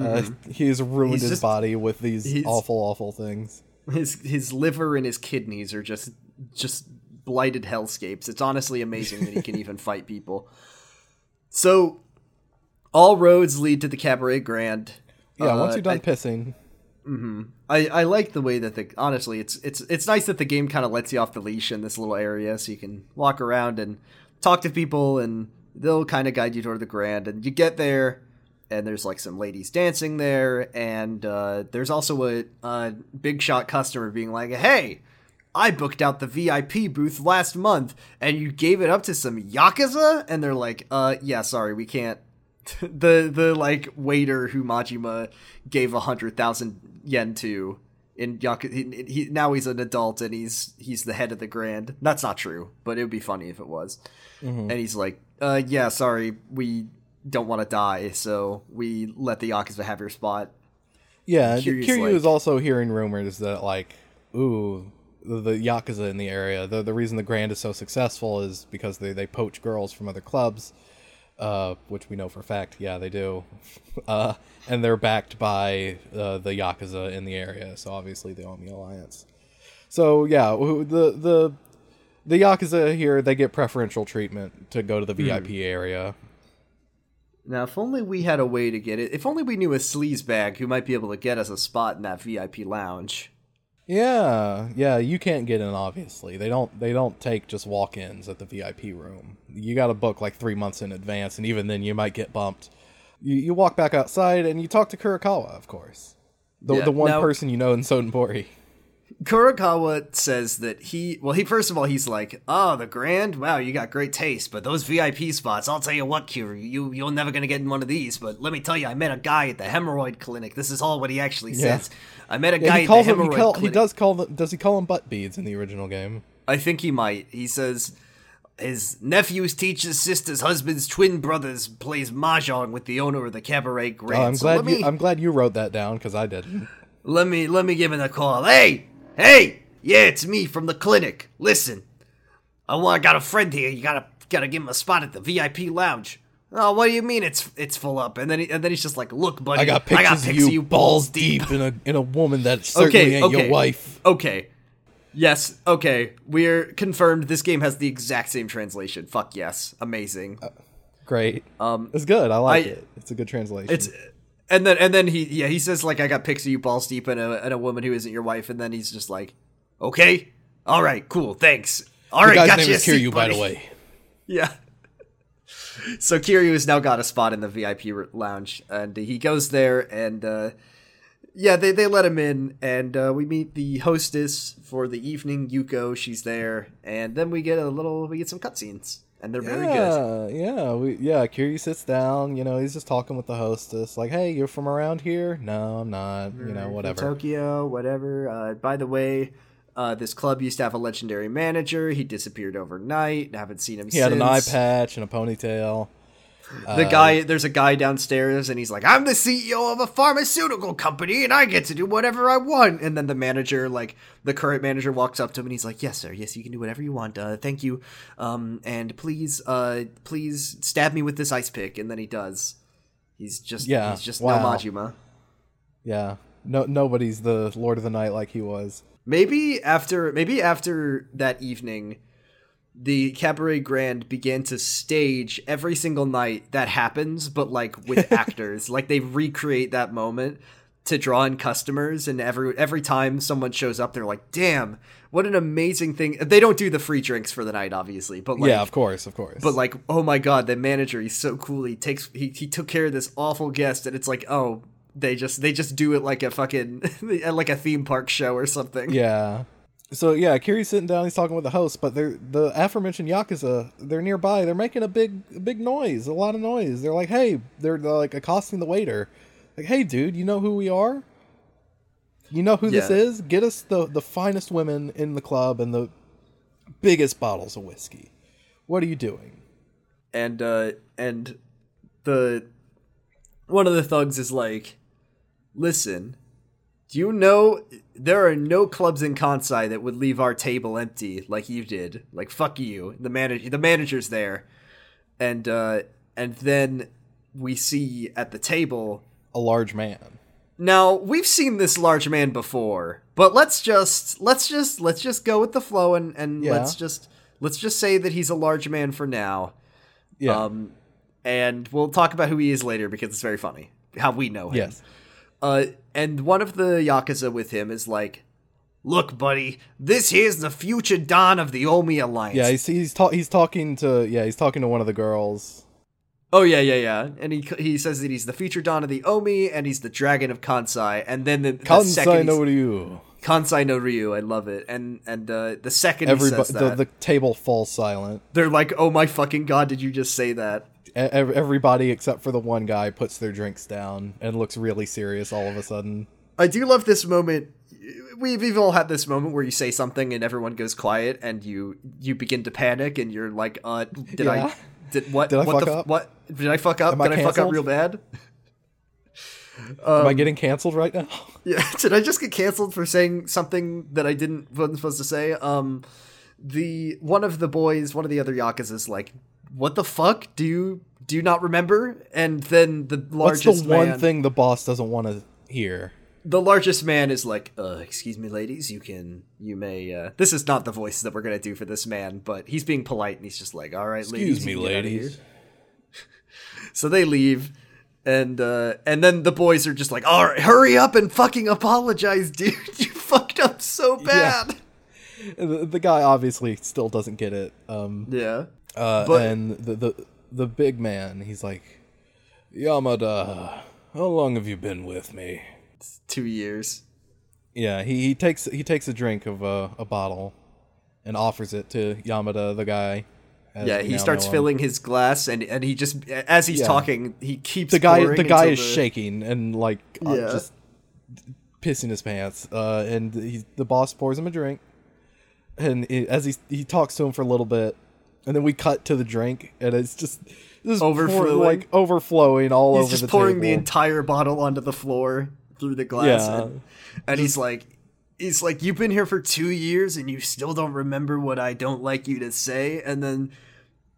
Uh, he's ruined He's his just- body with these awful, awful things. his his liver and his kidneys are just just blighted hellscapes. It's honestly amazing that he can [LAUGHS] even fight people. So All roads lead to the Cabaret Grand. Yeah, once Uh, you're done I- pissing, I, I like the way that the honestly it's it's it's nice that the game kind of lets you off the leash in this little area so you can walk around and talk to people and they'll kind of guide you toward the grand. And you get there and there's like some ladies dancing there and uh, there's also a, a big shot customer being like hey I booked out the VIP booth last month and you gave it up to some yakuza? And they're like uh yeah sorry we can't [LAUGHS] the the like waiter who Majima gave a hundred thousand yen to in Yaku- he, he now he's an adult and he's he's the head of the grand. That's not true, but it would be funny if it was. And he's like, uh, yeah, sorry, we don't want to die, so we let the Yakuza have your spot. yeah, Kiryu's Kiryu like- is also hearing rumors that like, ooh, the, the yakuza in the area. The the reason the Grand is so successful is because they they poach girls from other clubs, uh, which we know for a fact. Yeah, they do, [LAUGHS] uh, and they're backed by uh, the yakuza in the area. So obviously the Omi Alliance. So yeah, the the the yakuza here they get preferential treatment to go to the VIP area. Now, if only we had a way to get it. If only we knew a sleaze bag who might be able to get us a spot in that VIP lounge. Yeah, yeah, you can't get in obviously. They don't they don't take just walk-ins at the VIP room. You got to book like 3 months in advance and even then you might get bumped. You you walk back outside and you talk to Kurakawa, of course. The Yeah, the one now- person you know in Sotenbori. Kurakawa says that he well he first of all he's like oh the grand wow you got great taste but those VIP spots I'll tell you what Kiryu you you're never gonna get in one of these but let me tell you I met a guy at the hemorrhoid clinic this is all what he actually Yeah. says I met a Yeah, guy he at calls the them, he, hemorrhoid call, he does call them does he call them butt beads in the original game? I think he might he says his nephews teach his sister's husband's twin brothers plays mahjong with the owner of the cabaret grand Oh, I'm So glad let me, you I'm glad you wrote that down cuz I didn't. Let me let me give him a call. Hey, hey, yeah, it's me from the clinic. Listen, I want I got a friend here. You gotta gotta give him a spot at the VIP lounge. Oh, what do you mean it's it's full up? And then he, and then he's just like, look, buddy, I got pictures of you, balls deep in a in a woman that certainly Okay, ain't okay, your wife. Okay, yes, okay, we're confirmed. This game has the exact same translation. Fuck yes, amazing. Great. Um It's good. I like I- it. It's a good translation. It's and then and then he yeah he says like I got pics of you balls deep in a and a woman who isn't your wife. And then he's just like okay all right cool thanks. All the right guy's got name is Kiryu by the way. [LAUGHS] yeah. So Kiryu has now got a spot in the VIP lounge and he goes there and uh yeah they they let him in and uh, we meet the hostess for the evening Yuko she's there and then we get a little we get some cutscenes and they're very good Yeah, yeah, we yeah. Kiryu sits down. You know, he's just talking with the hostess, like, "Hey, you're from around here? No, I'm not. You know, From whatever." Tokyo, whatever. Uh, by the way, uh, this club used to have a legendary manager. He disappeared overnight. Haven't seen him He since. had an eye patch and a ponytail. The guy, there's a guy downstairs, and he's like, "I'm the CEO of a pharmaceutical company, and I get to do whatever I want." And then the manager, like the current manager, walks up to him and he's like, "Yes, sir. Yes, you can do whatever you want. Uh, thank you. Um, and please, uh, please stab me with this ice pick." And then he does. He's just, Yeah, he's just wow. no Majima. Yeah, no, nobody's the Lord of the Night like he was. Maybe after maybe after that evening, the Cabaret Grand began to stage every single night that happens, but like with [LAUGHS] actors. Like they recreate that moment to draw in customers and every every time someone shows up they're like, "Damn, what an amazing thing." They don't do the free drinks for the night obviously, but like yeah, of course, of course. but like, oh my god, the manager, he's so cool. He takes he, he took care of this awful guest and it's like, "Oh, they just they just do it like a fucking [LAUGHS] like a theme park show or something." yeah. So yeah, Kiryu's sitting down. He's talking with the host, but they're the aforementioned yakuza. They're nearby. They're making a big, a big noise, a lot of noise. They're like, "Hey," they're, they're like accosting the waiter, like, "Hey, dude, you know who we are? You know who this is? Get us the the finest women in the club and the biggest bottles of whiskey. What are you doing?" and uh and the one of the thugs is like listen do you know there are no clubs in Kansai that would leave our table empty like you did like fuck you the manager the manager's there and uh and then we see at the table A large man. now we've seen this large man before, but let's just let's just let's just go with the flow and and Yeah. let's just let's just say that he's a large man for now. Yeah. Um, and we'll talk about who he is later because it's very funny how we know him. Yes. Uh, and one of the yakuza with him is like, "Look, buddy, this here's the future don of the Omi Alliance." Yeah, he's he's, ta- he's talking to yeah he's talking to one of the girls. Oh yeah, yeah, yeah. And he he says that he's the future don of the Omi, and he's the dragon of Kansai. And then the, the second Kansai he's- no Ryu. Kansai no Ryu, I love it. And and uh, the second he Everybody, says the, the table falls silent. they're like, "Oh my fucking god, did you just say that?" Ev- Everybody except for the one guy puts their drinks down and looks really serious all of a sudden. I do love this moment. We've, we've all had this moment where you say something and everyone goes quiet, and you you begin to panic, and you're like, "Uh, did I did what? Did I what fuck the up? what? Did I fuck up? Am I did I fuck up real bad? [LAUGHS] Am Um, I getting canceled right now? [LAUGHS] Yeah, [LAUGHS] did I just get canceled for saying something that I didn't wasn't supposed to say? Um, the one of the boys, one of the other yakuza is like, "What the fuck? Do you do you not remember?" And then the largest What's the one thing the boss doesn't want to hear? the largest man is like, uh, "Excuse me, ladies, you can you may." Uh, this is not the voice that we're gonna do for this man, but he's being polite and he's just like, "All right, ladies, Excuse me, get outta ladies. [LAUGHS] So they leave. And uh, and then the boys are just like, all right, hurry up and fucking apologize, [LAUGHS] dude. You fucked up so bad. [LAUGHS] The, the guy obviously still doesn't get it. Um, Yeah. Uh, But- and the, the the big man, he's like, Yamada, how long have you been with me? Two years. Yeah, he, he takes he takes a drink of a, a bottle and offers it to Yamada, the guy. as Yeah, he starts know him. filling his glass, and and he just as he's Yeah. talking, he keeps The guy the guy is the- shaking and like uh, just pissing his pants. Uh, and he, the boss pours him a drink, and he, as he he talks to him for a little bit, and then we cut to the drink, and it's just. Pour- Overflowing. like overflowing all over. He's over just the pouring the entire bottle onto the floor through the glass, Yeah. and, and he's like, he's like, you've been here for two years and you still don't remember what I don't like you to say, and then.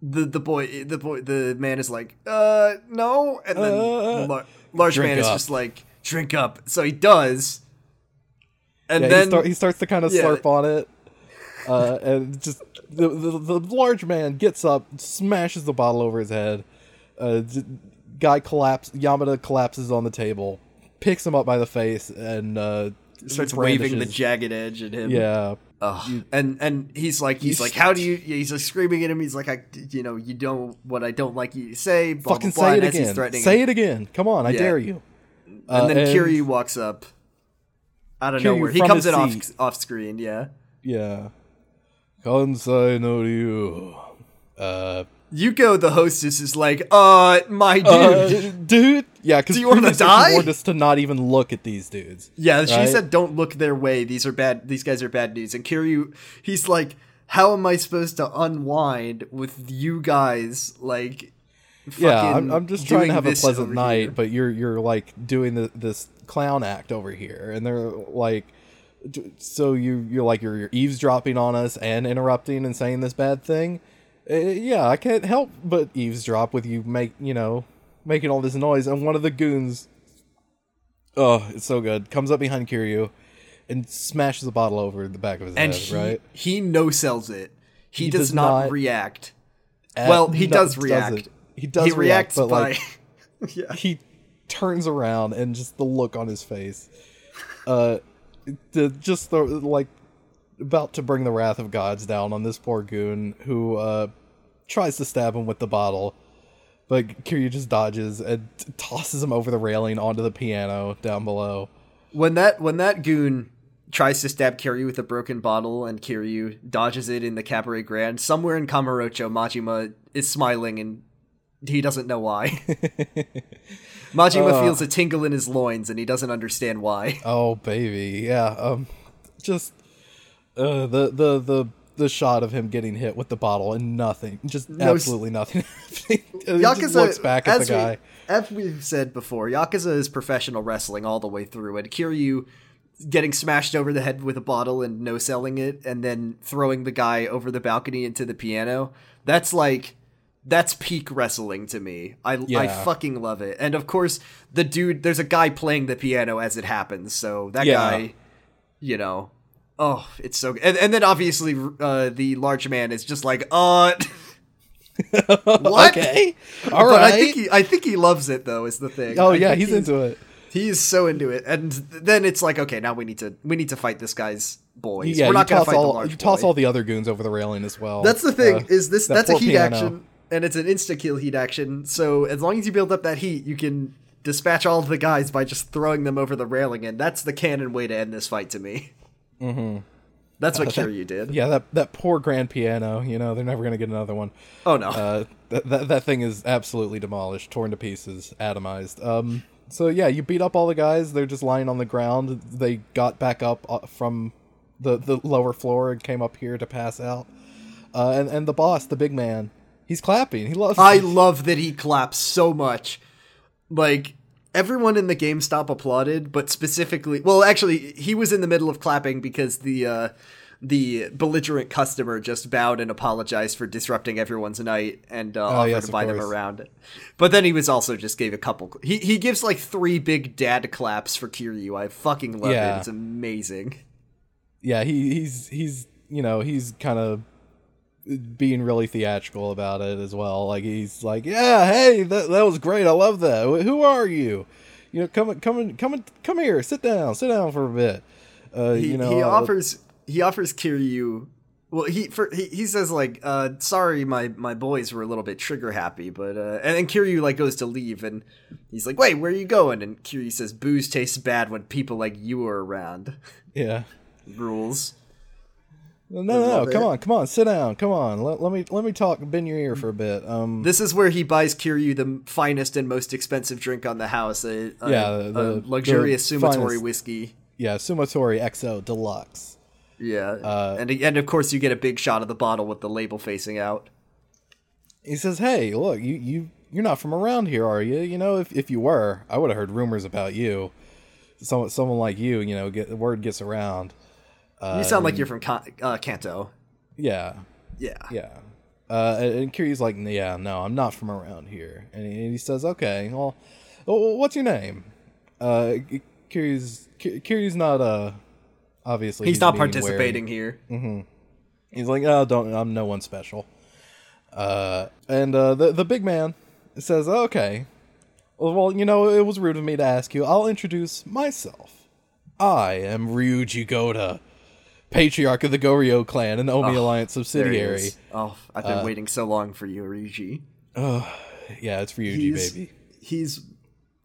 The, the boy the boy the man is like uh no and then Uh, the lar- large man is just like drink up so he does and yeah, then he, start, he starts to kind of Yeah. slurp on it, uh, and just the, the the large man gets up, smashes the bottle over his head. Uh, guy collapses. Yamada collapses on the table, picks him up by the face, and uh, starts waving the jagged edge at him Yeah, and and he's like he's like how do you yeah, he's like screaming at him he's like I you know you don't what I don't like you to say blah, fucking blah, blah, say it and as he's again. Say him. it again. Come on, I Yeah. dare you. and Uh, then Kiryu walks up out of Kiryu nowhere he comes in off off screen yeah Yeah. Kansai no Ryu. Uh, Yuko the hostess is like uh my dude uh, dude. Yeah, because you wanna die? warned us to not even look at these dudes. yeah she said don't look their way these are bad these guys are bad news and Kiryu he's like how am I supposed to unwind with you guys like yeah, I'm, I'm just trying to have a pleasant night, here? but you're you're like doing the, this clown act over here, and they're like, so you you're like you're, you're eavesdropping on us and interrupting and saying this bad thing. Uh, yeah, I can't help but eavesdrop with you make you know making all this noise, and one of the goons, oh, it's so good, comes up behind Kiryu and smashes a bottle over the back of his and head. he, right? he no sells it. He, He does, does not, react. Uh, well, he no, does doesn't. react. He does he react, reacts but by like [LAUGHS] yeah. he turns around and just the look on his face uh the just the like about to bring the wrath of gods down on this poor goon who uh tries to stab him with the bottle but Kiryu just dodges and t- tosses him over the railing onto the piano down below when that when that goon tries to stab Kiryu with a broken bottle and Kiryu dodges it in the Cabaret Grand, somewhere in Kamurocho, Majima is smiling and he doesn't know why. [LAUGHS] Majima Uh. feels a tingle in his loins and he doesn't understand why. [LAUGHS] oh baby yeah um just uh the the the the shot of him getting hit with the bottle and nothing just No absolutely nothing [LAUGHS] he just Yakuza looks back at the as we- guy as we've said before, Yakuza is professional wrestling all the way through, and Kiryu getting smashed over the head with a bottle and no selling it, and then throwing the guy over the balcony into the piano. That's like that's peak wrestling to me. I I fucking love it. And of course, the dude there's a guy playing the piano as it happens, so that Yeah. guy, you know. Oh, it's so good. And, and then obviously uh, the large man is just like, uh [LAUGHS] What? okay, all but. I think he, I think he loves it though. Is the thing. oh I yeah, think he's into it. He's so into it, and then it's like, okay, now we need to we need to fight this guy's boys. Yeah, We're not you gonna toss fight the all large you toss all the other goons over the railing as well. That's the thing. Uh, is this that that's a heat piano. action, and it's an insta kill heat action. So as long as you build up that heat, you can dispatch all of the guys by just throwing them over the railing, and that's the canon way to end this fight to me. Mm-hmm. That's what [LAUGHS] Kiryu did. Yeah, that that poor grand piano. You know, they're never gonna get another one. Oh no. Uh, that, that that thing is absolutely demolished, torn to pieces, atomized. Um, so yeah, you beat up all the guys. They're just lying on the ground. They got back up uh, from the the lower floor and came up here to pass out. Uh, and and the boss, the big man, he's clapping. He loves. I love that he claps so much. Like everyone in the GameStop applauded, but specifically, well, actually, he was in the middle of clapping because the uh, the belligerent customer just bowed and apologized for disrupting everyone's night and uh, offered Oh, yes, to of buy them around. But then he was also just gave a couple. He he gives like three big dad claps for Kiryu. I fucking love Yeah. it. It's amazing. yeah, he he's he's you know he's kind of being really theatrical about it as well. Like he's like, yeah, hey, that that was great. I love that. Who are you? You know, come come come come here. Sit down. Sit down for a bit. Uh, he, you know, he offers he offers Kiryu well he for he, he says like uh sorry my my boys were a little bit trigger happy but uh and then Kiryu like goes to leave and he's like wait where are you going and Kiryu says booze tastes bad when people like you are around yeah. rules No, no, no. Come on, come on. Sit down. Come on. Let, let me let me talk. Bend your ear for a bit. Um, this is where he buys Kiryu the finest and most expensive drink on the house a, a, Yeah, a the- luxurious the Sumatori finest. whiskey yeah, Sumotori XO Deluxe. yeah Uh, and and of course you get a big shot of the bottle with the label facing out He says, "Hey, look, you you you're not from around here, are you? You know, if if you were, I would have heard rumors about you. Someone someone like you, you know, get the word gets around. You sound like you're from Ka- uh, Kanto Yeah, yeah yeah." Uh, and Kiryu's like, "Yeah, no, I'm not from around here." And he, and he says, "Okay, well, well, what's your name?" Uh, Kiryu's Ki- Kiryu's not uh obviously he's not being wary. participating here He's like, oh, don't, I'm no one special. Uh, and uh, the the big man says, okay, well, well, you know, it was rude of me to ask you. I'll introduce myself. I am Ryuji Goda, patriarch of the Goryu clan and the Omi Alliance subsidiary. Oh, I've been uh, waiting so long for you, Ryuji. Yeah, it's Ryuji, He's baby. he's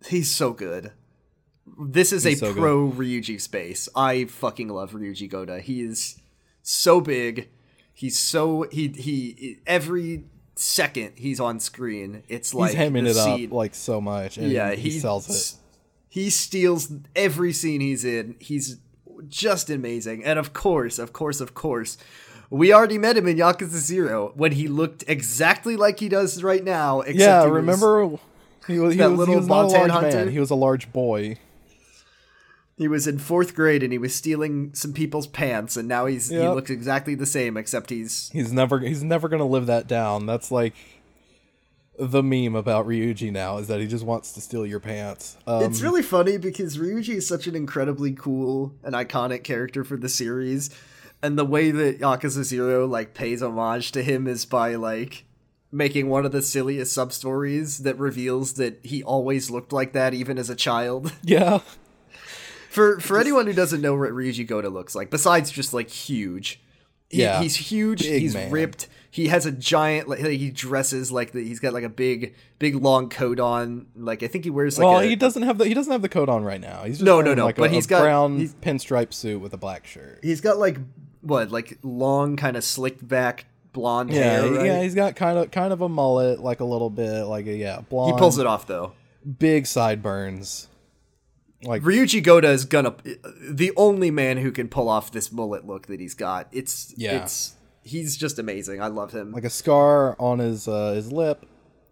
he's so good. This is a so good. pro Ryuji space. I fucking love Ryuji Goda. He is so big. He's so he he every second he's on screen. It's like He's hamming the it scene- up like so much, and yeah, he, he sells it. He steals every scene he's in. He's just amazing. And of course, of course, of course, we already met him in Yakuza Zero when he looked exactly like he does right now. Except Yeah, he was- remember he was he that was, little he was not a large hunter? man. He was a large boy. he was in fourth grade and he was stealing some people's pants, and now he's he looks exactly the same, except he's He's never he's never gonna live that down. That's like the meme about Ryuji now is that he just wants to steal your pants. Um, it's really funny because Ryuji is such an incredibly cool and iconic character for the series, and the way that Yakuza Zero like pays homage to him is by like making one of the silliest sub stories that reveals that he always looked like that even as a child. [LAUGHS] yeah, For for anyone who doesn't know what Ryuji Goda looks like, besides just like huge, he, Yeah. he's huge. Big he's man. ripped. He has a giant. Like he dresses like the, he's got like a big, big long coat on. Like I think he wears like well, a, he doesn't have the he doesn't have the coat on right now. He's just No, no, no, Like but a, he's a got- brown he's- pinstripe suit with a black shirt. He's got like what, like long, kind of slicked back blonde Yeah, hair. right? yeah, he's got kind of kind of a mullet, like a little bit, like a yeah, blonde he pulls it off though. big sideburns. Like Ryuji Goda is gonna the only man who can pull off this mullet look that he's got. It's Yeah. it's he's just amazing. I love him. like a scar on his uh, his lip.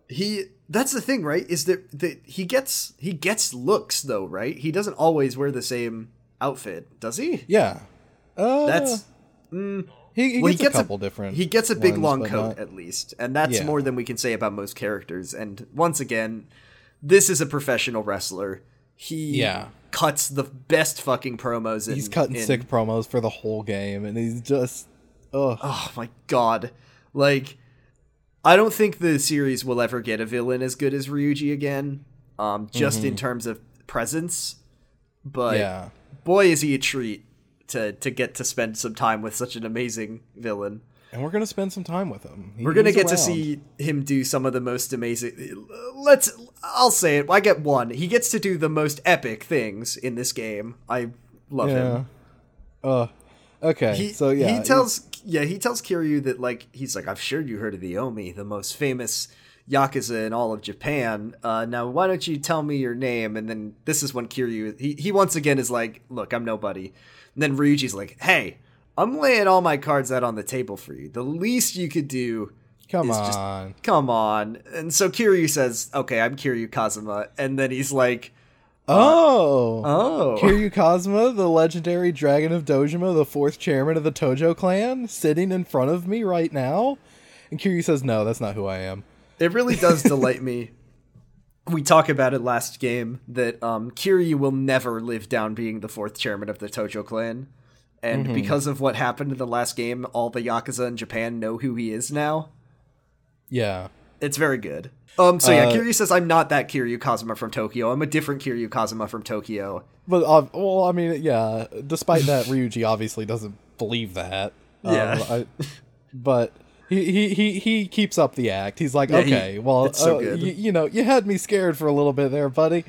he that's the thing, right? Is that that he gets he gets looks though, right? He doesn't always wear the same outfit, does he? Yeah, uh, That's he, he well, gets, a couple different. He gets a big ones, long coat not- at least, and that's Yeah. more than we can say about most characters. And once again, this is a professional wrestler. He Yeah. cuts the best fucking promos. In, He's cutting in- sick promos for the whole game, and he's just, ugh. Oh my god, like. I don't think the series will ever get a villain as good as Ryuji again, um, just Mm-hmm. in terms of presence. But yeah. boy, is he a treat to to get to spend some time with such an amazing villain. And we're gonna spend some time with him. He- We're gonna get to see him do some of the most amazing. Let's. I'll say it. I get one. He gets to do the most epic things in this game. I love Yeah. him. Uh. Okay. He, so yeah. he tells yeah he tells Kiryu that like he's like I've sure you heard of the Omi, the most famous yakuza in all of Japan. Uh, now why don't you tell me your name? And then this is when Kiryu he he once again is like, look, I'm nobody. And then Ryuji's like, hey, I'm laying all my cards out on the table for you. The least you could do Come is just- on. come on. And so Kiryu says, okay, I'm Kiryu Kazuma. And then he's like, oh. oh. Kiryu Kazuma, the legendary dragon of Dojima, the fourth chairman of the Tojo clan, sitting in front of me right now. And Kiryu says, "No, that's not who I am." It really does [LAUGHS] delight me. We talk about it last game that um, Kiryu will never live down being the fourth chairman of the Tojo clan. And because of what happened in the last game, all the Yakuza in Japan know who he is now. Yeah. It's very good. Um, so yeah, Uh, Kiryu says, I'm not that Kiryu Kazuma from Tokyo. I'm a different Kiryu Kazuma from Tokyo. But uh, well, I mean, yeah. Despite that, [LAUGHS] Ryuji obviously doesn't believe that. Um, Yeah. I, but he, he he he keeps up the act. He's like, Yeah, he- okay, well, so uh, y- you know, you had me scared for a little bit there, buddy.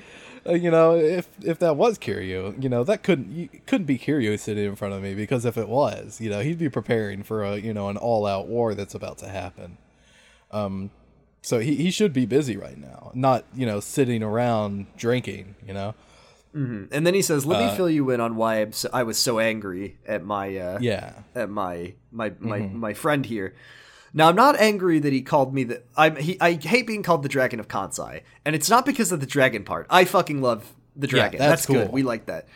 Uh, you know, if if that was Kiryu, you know, that couldn't you, couldn't be Kiryu sitting in front of me because if it was, you know, he'd be preparing for a you know an all out war that's about to happen. Um, so he he should be busy right now, not you know sitting around drinking. You know. And then he says, "Let Uh, me fill you in on why I'm so, I was so angry at my uh, Yeah. at my my my Mm-hmm. my friend here." Now I'm not angry that he called me the I'm he I hate being called the Dragon of Kansai, and it's not because of the dragon part. I fucking love the dragon. that's good. cool. We like that.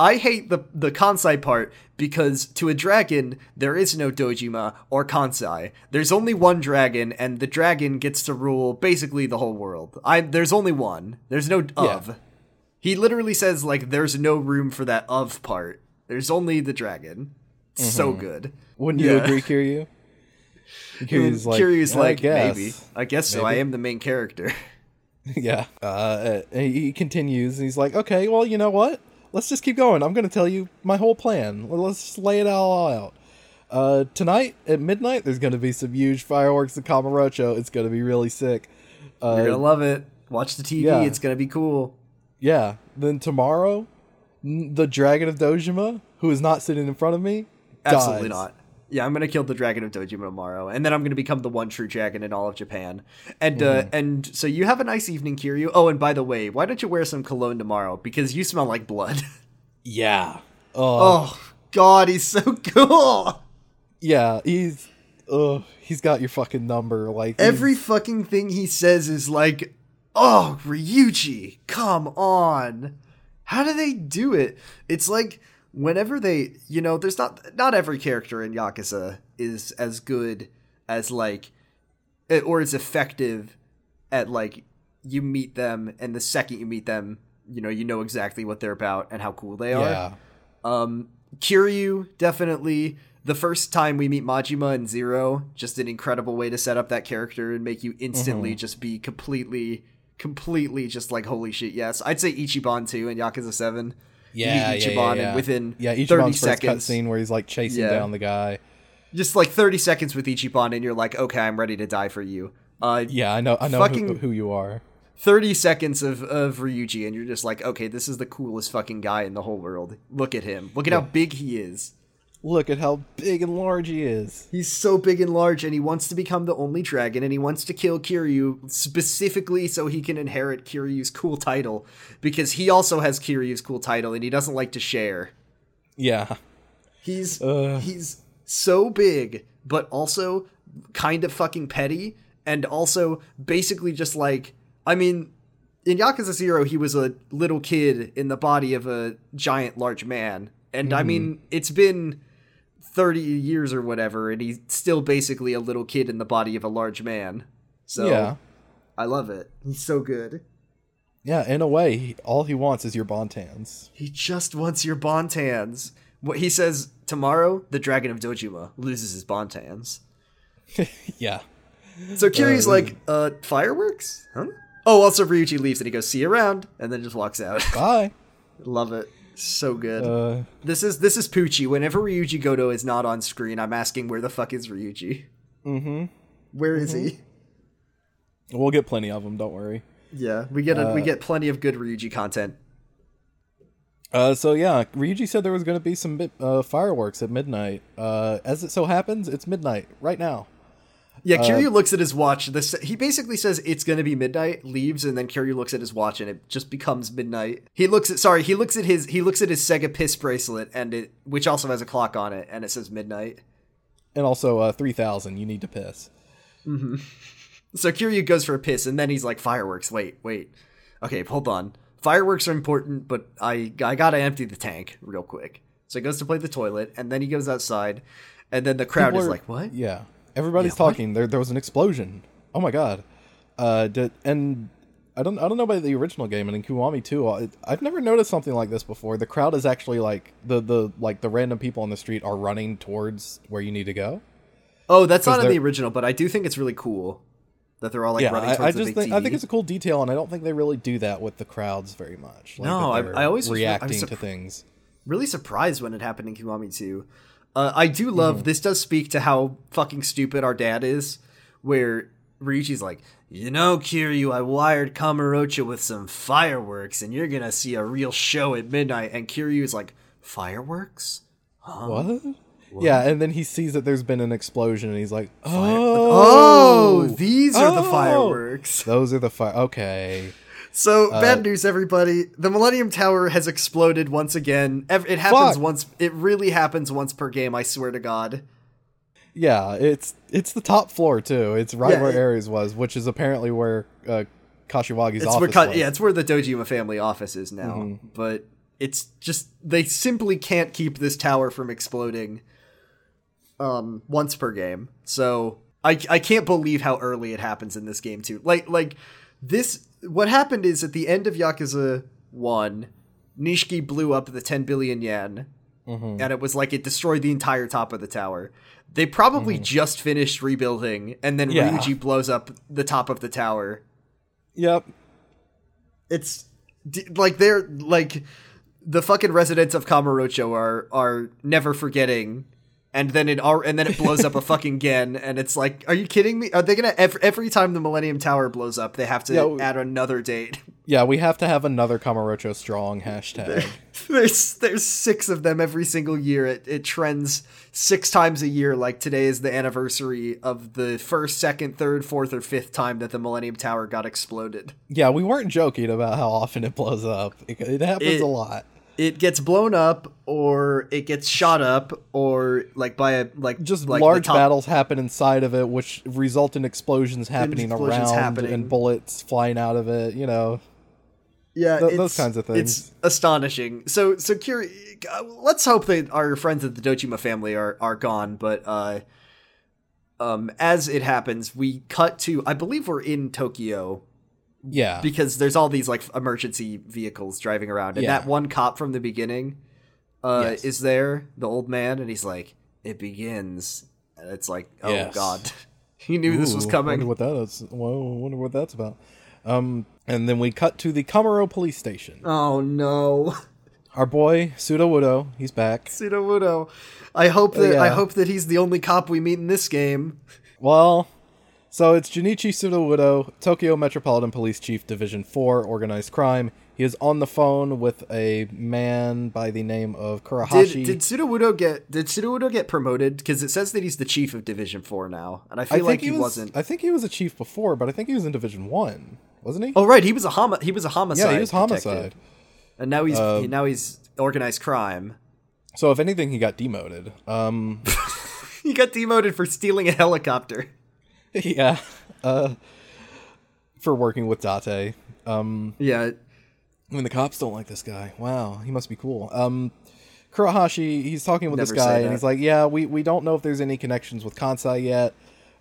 I hate the the Kansai part because to a dragon there is no Dojima or Kansai. There's only one dragon, and the dragon gets to rule basically the whole world. I there's only one. There's no of. He literally says like there's no room for that of part. There's only the dragon. It's So good. Wouldn't you agree, Kiryu? [LAUGHS] Kiryu's like, Kiryu's "I like guess." maybe. I guess so. I am the main character. [LAUGHS] yeah. Uh, he continues, and he's like, okay, well, you know what? Let's just keep going. I'm going to tell you my whole plan. Let's just lay it all out. Uh, tonight at midnight, there's going to be some huge fireworks in Kamurocho. It's going to be really sick. Uh, You're gonna love it. Watch the TV. yeah. It's gonna be cool. yeah. Then tomorrow, the Dragon of Dojima, who is not sitting in front of me, Absolutely dies. not. Yeah, I'm gonna kill the dragon of Dojima tomorrow, and then I'm gonna become the one true dragon in all of Japan. And uh, Mm-hmm. and so you have a nice evening, Kiryu. Oh, and by the way, why don't you wear some cologne tomorrow? Because you smell like blood. [LAUGHS] Yeah. Oh, oh God, he's so cool. yeah. He's, Oh, he's got your fucking number. Like Every fucking thing he says is like, "Oh, Ryuji, come on." How do they do it? It's like whenever they, you know, there's not not every character in Yakuza is as good as like eh, or as effective at like you meet them and the second you meet them, you know, you know exactly what they're about and how cool they are. Yeah. Um Kiryu definitely the first time we meet Majima and Zero, just an incredible way to set up that character and make you instantly mm-hmm. just be completely completely just like holy shit yes i'd say ichiban too and yakuza 7 yeah, meet yeah, Ichiban yeah, and yeah. within yeah, Ichiban's 30 first seconds, cutscene where he's like chasing Yeah. down the guy. just like thirty seconds with Ichiban, and you're like, okay, I'm ready to die for you. Uh, Yeah, I know, I know who, who you are. 30 seconds of, of Ryuji, and you're just like, okay, this is the coolest fucking guy in the whole world. Look at him. Look at how big he is. Look at how big and large he is. He's so big and large, and he wants to become the only dragon, and he wants to kill Kiryu specifically so he can inherit Kiryu's cool title, because he also has Kiryu's cool title, and he doesn't like to share. Yeah, He's Ugh. he's so big, but also kind of fucking petty, and also basically just like I mean, in Yakuza Zero, he was a little kid in the body of a giant, large man, and I mm-hmm. mean, it's been thirty years or whatever, and he's still basically a little kid in the body of a large man. So yeah, I love it. He's so good. yeah. In a way, he, all he wants is your Bontans. He just wants your Bontans. What he says tomorrow, the Dragon of Dojima loses his Bontans. [LAUGHS] yeah, So Kiryu's like, uh, fireworks? Huh? Oh, also Ryuji leaves and he goes, see you around, and then just walks out. [LAUGHS] Bye. Love it. So good. Uh, this is this is Poochie. Whenever Ryuji Goda is not on screen, I'm asking where the fuck is Ryuji? mm-hmm. Where is he? We'll get plenty of them. Don't worry. Yeah, we get a, we get plenty of good Ryuji content. Uh, so yeah, Ryuji said there was going to be some uh, fireworks at midnight. Uh, as it so happens, it's midnight right now. Yeah, Kiryu looks at his watch. This he basically says it's gonna be midnight, leaves, and then Kiryu looks at his watch, and it just becomes midnight. He looks at sorry, he looks at his he looks at his Sega Piss bracelet, and it which also has a clock on it, and it says midnight. And also, uh, three thousand. You need to piss. So Kiryu goes for a piss, and then he's like, "Fireworks! Wait, wait. Okay, hold on. Fireworks are important, but I I gotta empty the tank real quick." So he goes to play the toilet, and then he goes outside, and then the crowd People is are- like, "What?" Yeah, everybody's Yeah, talking. There, there was an explosion. Oh my god. Uh, did, and I don't, I don't know about the original game and in Kiwami too. I, I've never noticed something like this before. The crowd is actually like the, the, like the random people on the street are running towards where you need to go. Oh, that's not in the original, but I do think it's really cool that they're all like yeah, running I, towards I the just think, TV. I think it's a cool detail, and I don't think they really do that with the crowds very much. Like, No, I- I always I was reacting surp- to things. really surprised when it happened in Kiwami 2. Uh, I do love Mm-hmm. this. Does speak to how fucking stupid our dad is. Where Ryuji's like, you know, Kiryu, I wired Kamurocho with some fireworks, and you're gonna see a real show at midnight. And Kiryu's like, fireworks? What? Yeah, and then he sees that there's been an explosion, and he's like, Oh, "Oh, these are the Oh. fireworks. [LAUGHS] those are the fire." Okay, So Uh, bad news, everybody. The Millennium Tower has exploded once again. It happens Fuck. once. It really happens once per game. I swear to God. yeah, it's it's the top floor too. It's right Yeah, where it- Ares was, which is apparently where uh, Kashiwagi's It's office where Ka- was. yeah, it's where the Dojima family office is now. Mm-hmm. But it's just they simply can't keep this tower from exploding um once per game. So I I can't believe how early it happens in this game too. Like like this what happened is at the end of Yakuza 1, Nishiki blew up the 10 billion yen Mm-hmm. and it was like it destroyed the entire top of the tower. They probably just finished rebuilding and then Mm-hmm. Yeah. Ryuji blows up the top of the tower Yep. it's like they're like the fucking residents of Kamurocho are are never forgetting and then it and then it blows up a [LAUGHS] fucking again and it's like are you kidding me are they gonna every, every time the millennium tower blows up they have to Yeah, we- add another date [LAUGHS] Yeah, we have to have another Kamurocho strong hashtag. there's there's six of them every single year it, it trends six times a year like today is the anniversary of the first second third fourth or fifth time that the millennium tower got exploded yeah, we weren't joking about how often it blows up. It, it happens It- a lot. It gets blown up or it gets shot up or like by a like Just like large battles happen inside of it, which result in explosions happening explosions around happening. and bullets flying out of it. You know, yeah th- it's- those kinds of things it's astonishing so so Kiri, uh, let's hope that our friends at the Dojima family are are gone but uh um as it happens we cut to i believe we're in tokyo yeah, because there's all these like emergency vehicles driving around and Yeah. that one cop from the beginning uh Yes. is there the old man and he's like it begins and it's like oh Yes. god [LAUGHS] he knew this was coming Wonder what that is. Whoa, wonder what that's about. Um, and then we cut to the Kamuro police station. oh no [LAUGHS] Our boy Suda Wudo, he's back. Sudowoodo. I hope that I yeah. hope that he's the only cop we meet in this game. Well, so it's Junichi Sudowoodo, Tokyo Metropolitan Police Chief, Division 4, Organized Crime. He is on the phone with a man by the name of Did Kurahashi. did Sudowoodo get did Sudowoodo get promoted? Because it says that he's the chief of Division Four now, and I I feel think like he, he, was, wasn't. I think he was a chief before, but I think he was in Division 1, wasn't he? Oh right, he was a homi- he was a homicide. yeah, he was detective. homicide. and now he's Uh, now he's organized crime. So if anything, he got demoted. Um, [LAUGHS] He got demoted for stealing a helicopter. [LAUGHS] yeah, uh, for working with Date. Um, Yeah, I mean, the cops don't like this guy. Wow, he must be cool. Um, Kurahashi, he's talking with Never this guy, and he's like, "Yeah, we, we don't know if there's any connections with Kansai yet.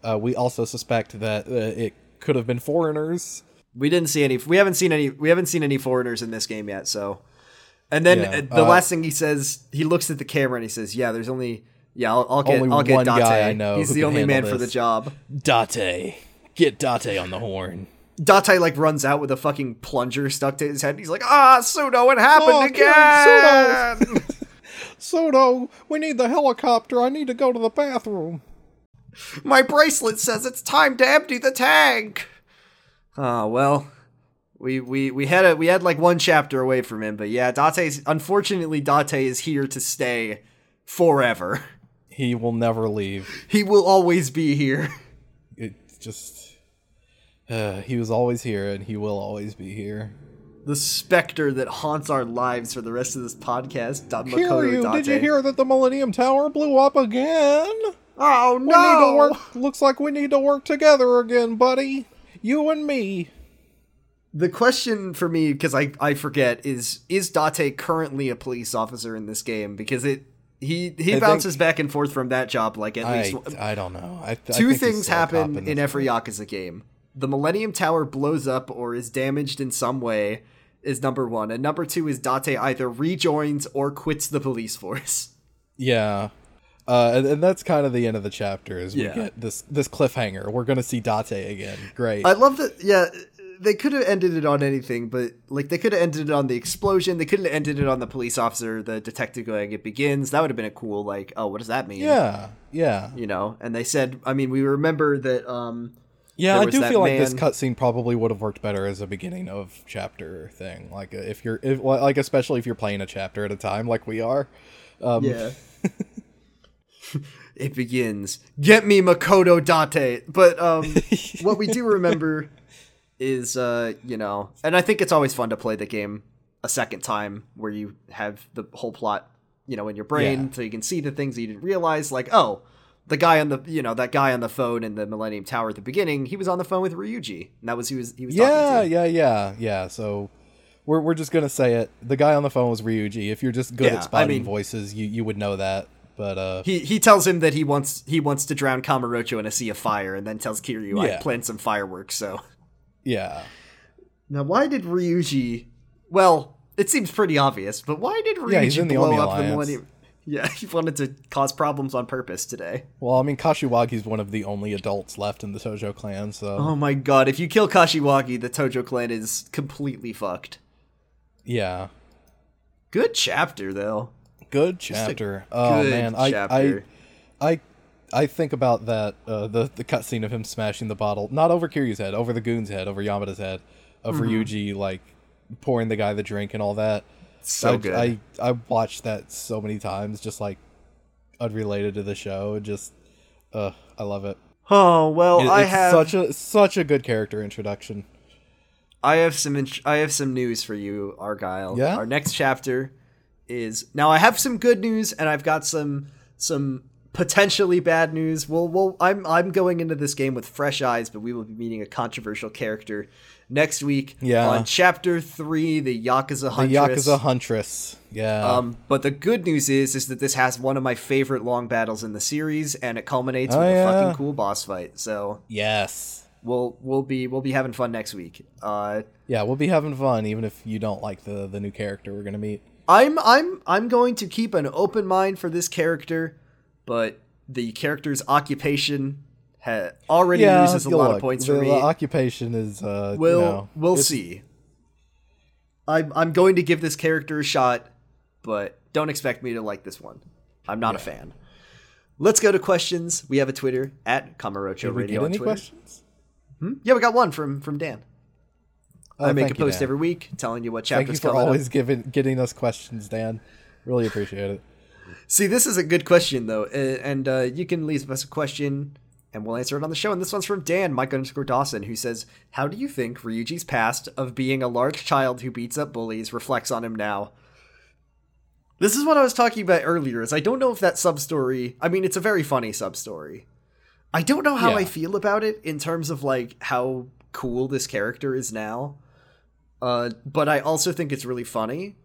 Uh, we also suspect that uh, it could have been foreigners." we didn't see any. We haven't seen any. We haven't seen any foreigners in this game yet. So, and then Yeah, uh, the uh, last thing he says, he looks at the camera and he says, "Yeah, there's only Yeah, I'll, I'll get Only I'll get Date. guy I know He's the only man for the job. Date. Get Date on the horn. Date like runs out with a fucking plunger stuck to his head. He's like, "Ah, Sudo, it happened Oh, again." Soto, [LAUGHS] we need the helicopter. I need to go to the bathroom. My bracelet says it's time to empty the tank. Oh well, we we we had a we had like one chapter away from him, but yeah, Date's unfortunately Date is here to stay forever. He will never leave. He will always be here. It's just. Uh, he was always here, and he will always be here. The specter that haunts our lives for the rest of this podcast. Hear you? Did you hear that the Millennium Tower blew up again? Oh We no! need to work. Looks like we need to work together again, buddy. You and me. The question for me, because I I forget, is is Date currently a police officer in this game? Because it he he I bounces think- back and forth from that job like at I, least I don't know. I, two things still a cop happen in, this every Yakuza game. The Millennium Tower blows up or is damaged in some way is number one, and number two is Date either rejoins or quits the police force. [LAUGHS] Yeah. Uh, and, and that's kind of the end of the chapter. Is we Yeah. get this this cliffhanger. We're gonna see Date again. Great. I love that. Yeah, they could have ended it on anything, but like they could have ended it on the explosion. They could have ended it on the police officer, the detective going, "It begins." That would have been a cool like, oh, what does that mean? yeah. Yeah. you know. And they said, I mean, we remember that. um Yeah. I do feel like this cutscene probably would have worked better as a beginning of chapter thing. Like uh, if you're if like especially if you're playing a chapter at a time, like we are. Um, Yeah. [LAUGHS] it begins. Get me Makoto Date. But um what we do [LAUGHS] remember is uh, you know, and I think it's always fun to play the game a second time where you have the whole plot, you know, in your brain Yeah. so you can see the things you didn't realize like, oh, the guy on the you know, that guy on the phone in the Millennium Tower at the beginning, he was on the phone with Ryuji. And that was he was he was Yeah. talking to. Yeah. Yeah. Yeah. So. We're, we're just gonna say it. The guy on the phone was Ryuji. If you're just good Yeah, at spotting I mean- voices, you, you would know that. But uh, He he tells him that he wants he wants to drown Kamurocho in a sea of fire, and then tells Kiryu, "I Yeah. planned some fireworks." So yeah, now, why did Ryuji? Well, it seems pretty obvious, but why did Ryuji Yeah, he's in the blow up Alliance. the Millennium? Yeah, [LAUGHS] he wanted to cause problems on purpose today. Well, I mean, Kashiwagi's one of the only adults left in the Tojo clan, so Oh my god! If you kill Kashiwagi, the Tojo clan is completely fucked. yeah, Good chapter though. good chapter. Oh good man, chapter. I I I think about that uh, the the cutscene of him smashing the bottle, not over Kiryu's head, over the goon's head, over Yamada's head, of Mm-hmm. Ryuji like pouring the guy the drink and all that. So I, good. I I watched that so many times, just like unrelated to the show. Just uh, I love it. oh well, It- I it's have such a such a good character introduction. I have some int- I have some news for you, Argyle. Yeah? Our next chapter is now. I have some good news, and I've got some some potentially bad news. Well, well, I'm I'm going into this game with fresh eyes, but we will be meeting a controversial character next week. Yeah. On chapter three, the Yakuza Huntress. The. Yakuza Huntress. Yeah. Um, but the good news is, is that this has one of my favorite long battles in the series, and it culminates Oh, with a fucking cool boss fight. So yes. we'll we'll be we'll be having fun next week. Uh, Yeah, we'll be having fun even if you don't like the the new character we're gonna meet. I'm I'm I'm going to keep an open mind for this character, but the character's occupation ha- already yeah, loses a lot look, of points the, for me. The occupation is uh we'll you know, we'll see. I'm I'm going to give this character a shot, but don't expect me to like this one. I'm not a fan. Let's go to questions. We have a Twitter at Kamurocho Did Radio any Twitter. questions? Yeah, we got one from from Dan. Oh, I make a thank you, post every week telling you what chapters. Thank you for coming up. always giving getting us questions, Dan. Really appreciate it. See, this is a good question though, and uh, you can leave us a question, and we'll answer it on the show. And this one's from Dan Mike underscore Dawson, who says, "How do you think Ryuji's past of being a large child who beats up bullies reflects on him now?" This is what I was talking about earlier. Is I don't know if that sub story. I mean, it's a very funny sub story. I don't know how Yeah. I feel about it in terms of like how cool this character is now. Uh, but I also think it's really funny.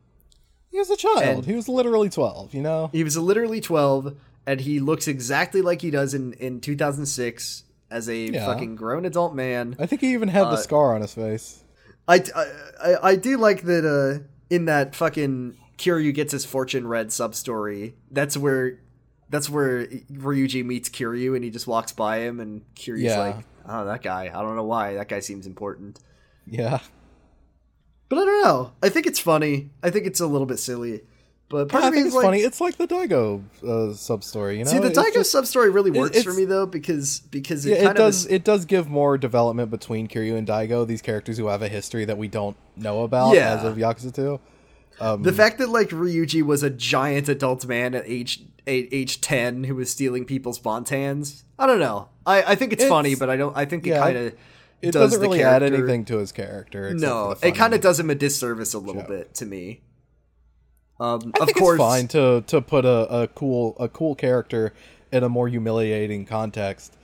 He was a child. And- he was literally twelve. You know. He was literally 12, and he looks exactly like he does in, in 2006 as a Yeah. fucking grown adult man. I think he even had Uh, the scar on his face. I, I, I, I do like that uh, in that fucking Kiryu gets his fortune read sub story, that's where that's where Ryuji meets Kiryu and he just walks by him and Kiryu's Yeah. like, "Oh, that guy. I don't know why. That guy seems important." Yeah. But I don't know. I think it's funny. I think it's a little bit silly. But part I of me think is it's like, funny. It's like the Daigo uh, sub story. You know, see, the Daigo sub story really works for me though because because it yeah, kind it of does. is- It does give more development between Kiryu and Daigo, these characters who have a history that we don't know about Yeah. as of Yakuza Two. the fact that like Ryuji was a giant adult man at age eight, age ten who was stealing people's bontans. I don't know. I, I think it's, It's- funny, but I don't. I think it yeah, kind of It does doesn't the really add anything to his character. No, it kind of does him a disservice a little joke. bit to me. Um, I of think course, it's fine to to put a, a cool a cool character in a more humiliating context.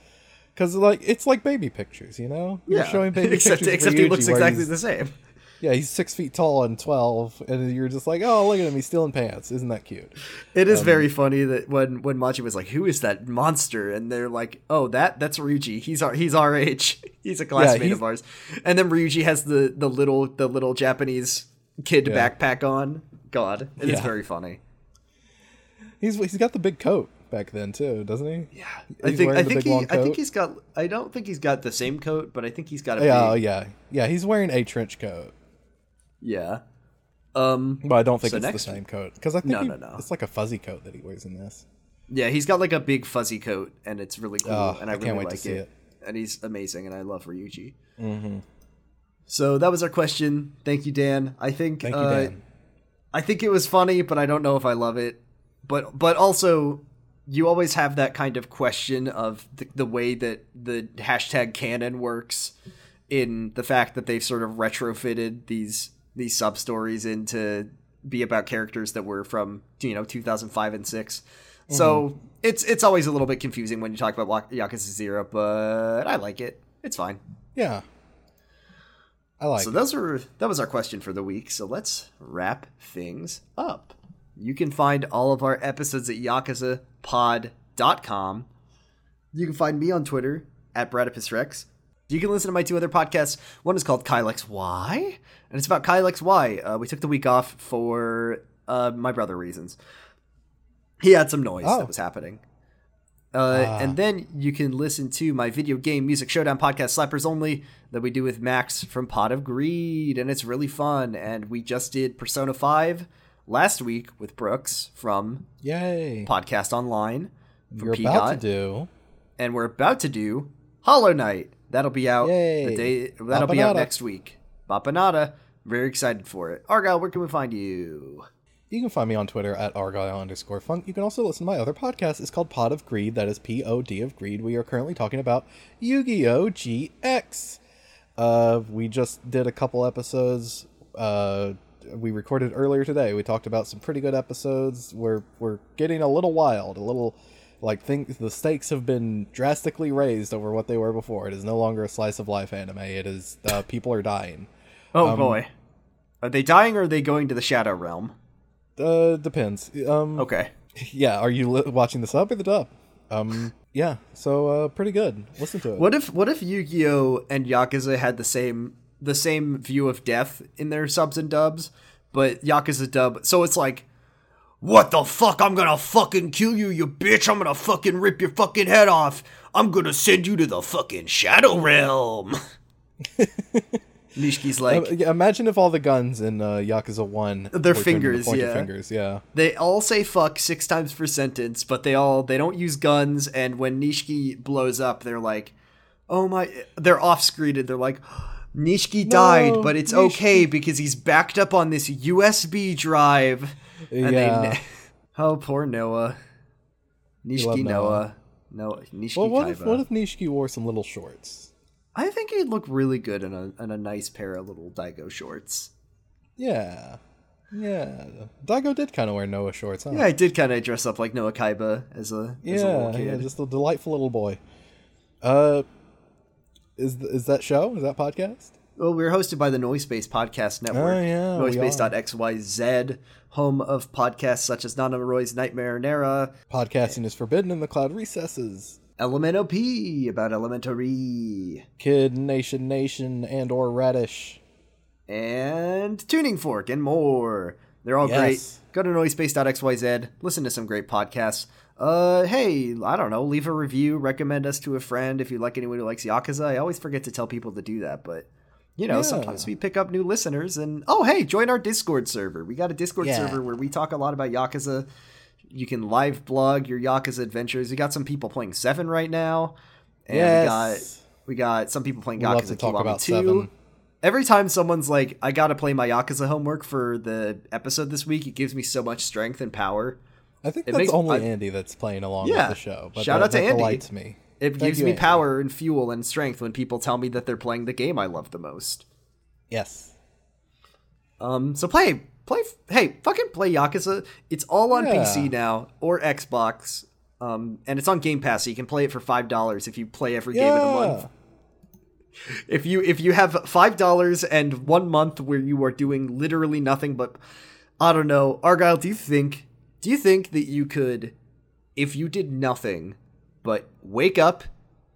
Because like it's like baby pictures, you know. You're yeah. showing baby [LAUGHS] except pictures. except he looks exactly the same. Yeah, he's six feet tall and twelve, and you're just like, oh, look at him, he's stealing pants. Isn't that cute? It is Um, very funny that when when Machi was like, "Who is that monster?" and they're like, "Oh, that that's Ryuji. He's our he's our age. [LAUGHS] He's a classmate he's- of ours." And then Ryuji has the the little the little Japanese kid Yeah. backpack on. God, it is Yeah. very funny. He's he's got the big coat back then too, doesn't he? Yeah, I He's think wearing I think he I think he's got I don't think he's got the same coat, but I think he's got a Yeah, oh, yeah, yeah. He's wearing a trench coat, yeah. Um, but I don't think So it's the same coat because I think No, he- no, no. it's like a fuzzy coat that he wears in this. yeah, he's got like a big fuzzy coat, and it's really cool, Oh, and I, I really can't wait to like see it. it. And he's amazing, and I love Ryuji. Mm-hmm. So that was our question. Thank you, Dan. I think Thank you, uh, Dan. I think it was funny, but I don't know if I love it. But but also, you always have that kind of question of the, the way that the hashtag canon works, in the fact that they've sort of retrofitted these these sub stories into be about characters that were from you know 2005 and 6 So mm-hmm. it's it's always a little bit confusing when you talk about Yakuza Zero, but I like it. It's fine. Yeah, I like. So it. those are that was our question for the week. So let's wrap things up. You can find all of our episodes at yakuzapod.com. You can find me on Twitter at BradipusRex. You can listen to my two other podcasts. One is called Kylex Y, and it's about Kylex Y. Uh, we took the week off for uh, my brother reasons. He had some noise Oh. that was happening. Uh, Ah. And then you can listen to my video game music showdown podcast, Slappers Only, that we do with Max from Pod of Greed, and it's really fun. And we just did Persona 5 last week with Brooks from Yay! Podcast Online. From You're PDOT, about to do. and we're about to do Hollow Knight. That'll be out Yay. the day. That'll be out next week. Bapanada. Very excited for it. Argyle, where can we find you? You can find me on Twitter at argyle underscore funk. You can also listen to my other podcast. It's called Pod of Greed. That is P O D of Greed. We are currently talking about Yu Gi Oh! GX. Uh, we just did a couple episodes. Uh, we recorded earlier today. We talked about some pretty good episodes. We're we're getting a little wild, a little like things. The stakes have been drastically raised over what they were before. It is no longer a slice of life anime. It is uh, people are dying. Oh Um, boy. Are they dying or are they going to the Shadow Realm? Uh, depends. Um, Okay. Yeah, are you li- watching the sub or the dub? Um, yeah, so uh, pretty good. Listen to it. What if what if Yu-Gi-Oh and Yakuza had the same the same view of death in their subs and dubs, but Yakuza dub so it's like what the fuck? I'm gonna fucking kill you, you bitch. I'm gonna fucking rip your fucking head off. I'm gonna send you to the fucking Shadow Realm. [LAUGHS] Nishiki's like, Uh, imagine if all the guns in uh, Yakuza One Their were turned into fingers, yeah. fingers. Yeah, they all say fuck six times per sentence, but they all they don't use guns. And when Nishiki blows up, they're like, "Oh my!" They're off screened. They're like, [GASPS] "Nishiki died, but it's okay because he's backed up on this USB drive." And Yeah. they, [LAUGHS] oh, poor Noah. Nishiki Noah. Noah. No, Nishiki Well, what if Kaiba. what if Nishiki wore some little shorts? I think he'd look really good in a in a nice pair of little Daigo shorts. Yeah, yeah. Daigo did kind of wear Noah shorts, huh? Yeah, I did kind of dress up like Noah Kaiba as a as a yeah, yeah, just a delightful little boy. Uh, is is that show? Is that podcast? Well, we're hosted by the Noise Space Podcast Network. Oh, yeah, Noisepace.xyz, home of podcasts such as Nana Roy's Nightmare Nera, Podcasting is forbidden in the cloud recesses. Elemento P about Elementary, Kid Nation Nation and or Radish. and Tuning Fork, and more. They're all Yes. great. Go to noisepace.xyz, listen to some great podcasts. Uh, hey, I don't know, leave a review, recommend us to a friend if you like anyone who likes Yakuza. I always forget to tell people to do that, but you know, Yeah. sometimes we pick up new listeners and oh, hey, join our Discord server. We got a Discord Yeah. server where we talk a lot about Yakuza. You can live blog your Yakuza adventures. We got some people playing 7 right now. And we got we got some people playing Yakuza to talk Kiwami about 2. Seven. Every time someone's like, I gotta play my Yakuza homework for the episode this week, it gives me so much strength and power. I think It that's makes- only I- Andy that's playing along Yeah. with the show. But Shout that, out to that Andy. delights me. It Thank gives you, me Andy. power and fuel and strength when people tell me that they're playing the game I love the most. Yes. Um, so play, play, hey, fucking play Yakuza. It's all on Yeah. PC now or Xbox, um, and it's on Game Pass, so you can play it for five dollars if you play every game in a month. If you if you have five dollars and one month where you are doing literally nothing but, I don't know, Argyle, do you think do you think that you could, if you did nothing, but wake up,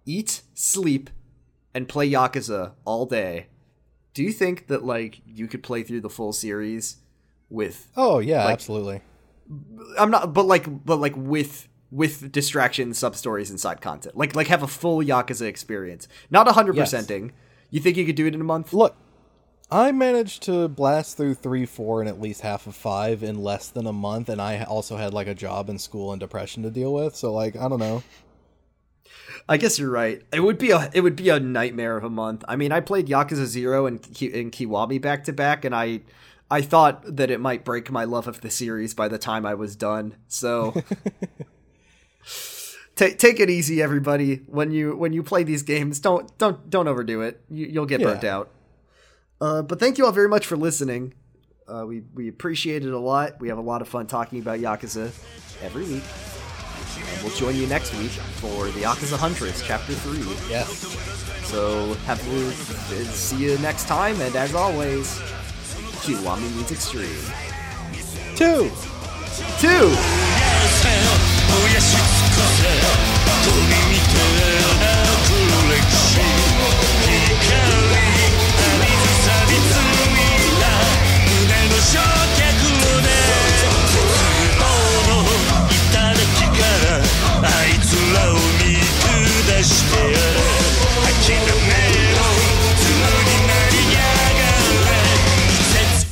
eat, sleep, and play Yakuza all day? Do you think that like you could play through the full series with Oh yeah, Like- absolutely. I'm not but like but like with with distractions, sub stories, and side content. Like like have a full Yakuza experience. Not hundred percenting. You think you could do it in a month? Look, I managed to blast through three, four, and at least half of five in less than a month, and I also had like a job and school and depression to deal with. So like, I don't know. I guess you're right. It would be a it would be a nightmare of a month. I mean, I played Yakuza Zero and Ki- and Kiwami back to back, and I I thought that it might break my love of the series by the time I was done. So. [LAUGHS] Take, take it easy, everybody. When you when you play these games, don't don't don't overdo it. You, you'll get Yeah. burnt out. Uh, but thank you all very much for listening. Uh, we we appreciate it a lot. We have a lot of fun talking about Yakuza every week. And we'll join you next week for the Yakuza Huntress, Chapter Three. Yes. So have to see you next time. And as always, Kiwami means extreme. Two. Two. 燃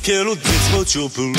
Quelle autre bête, moi, tu peux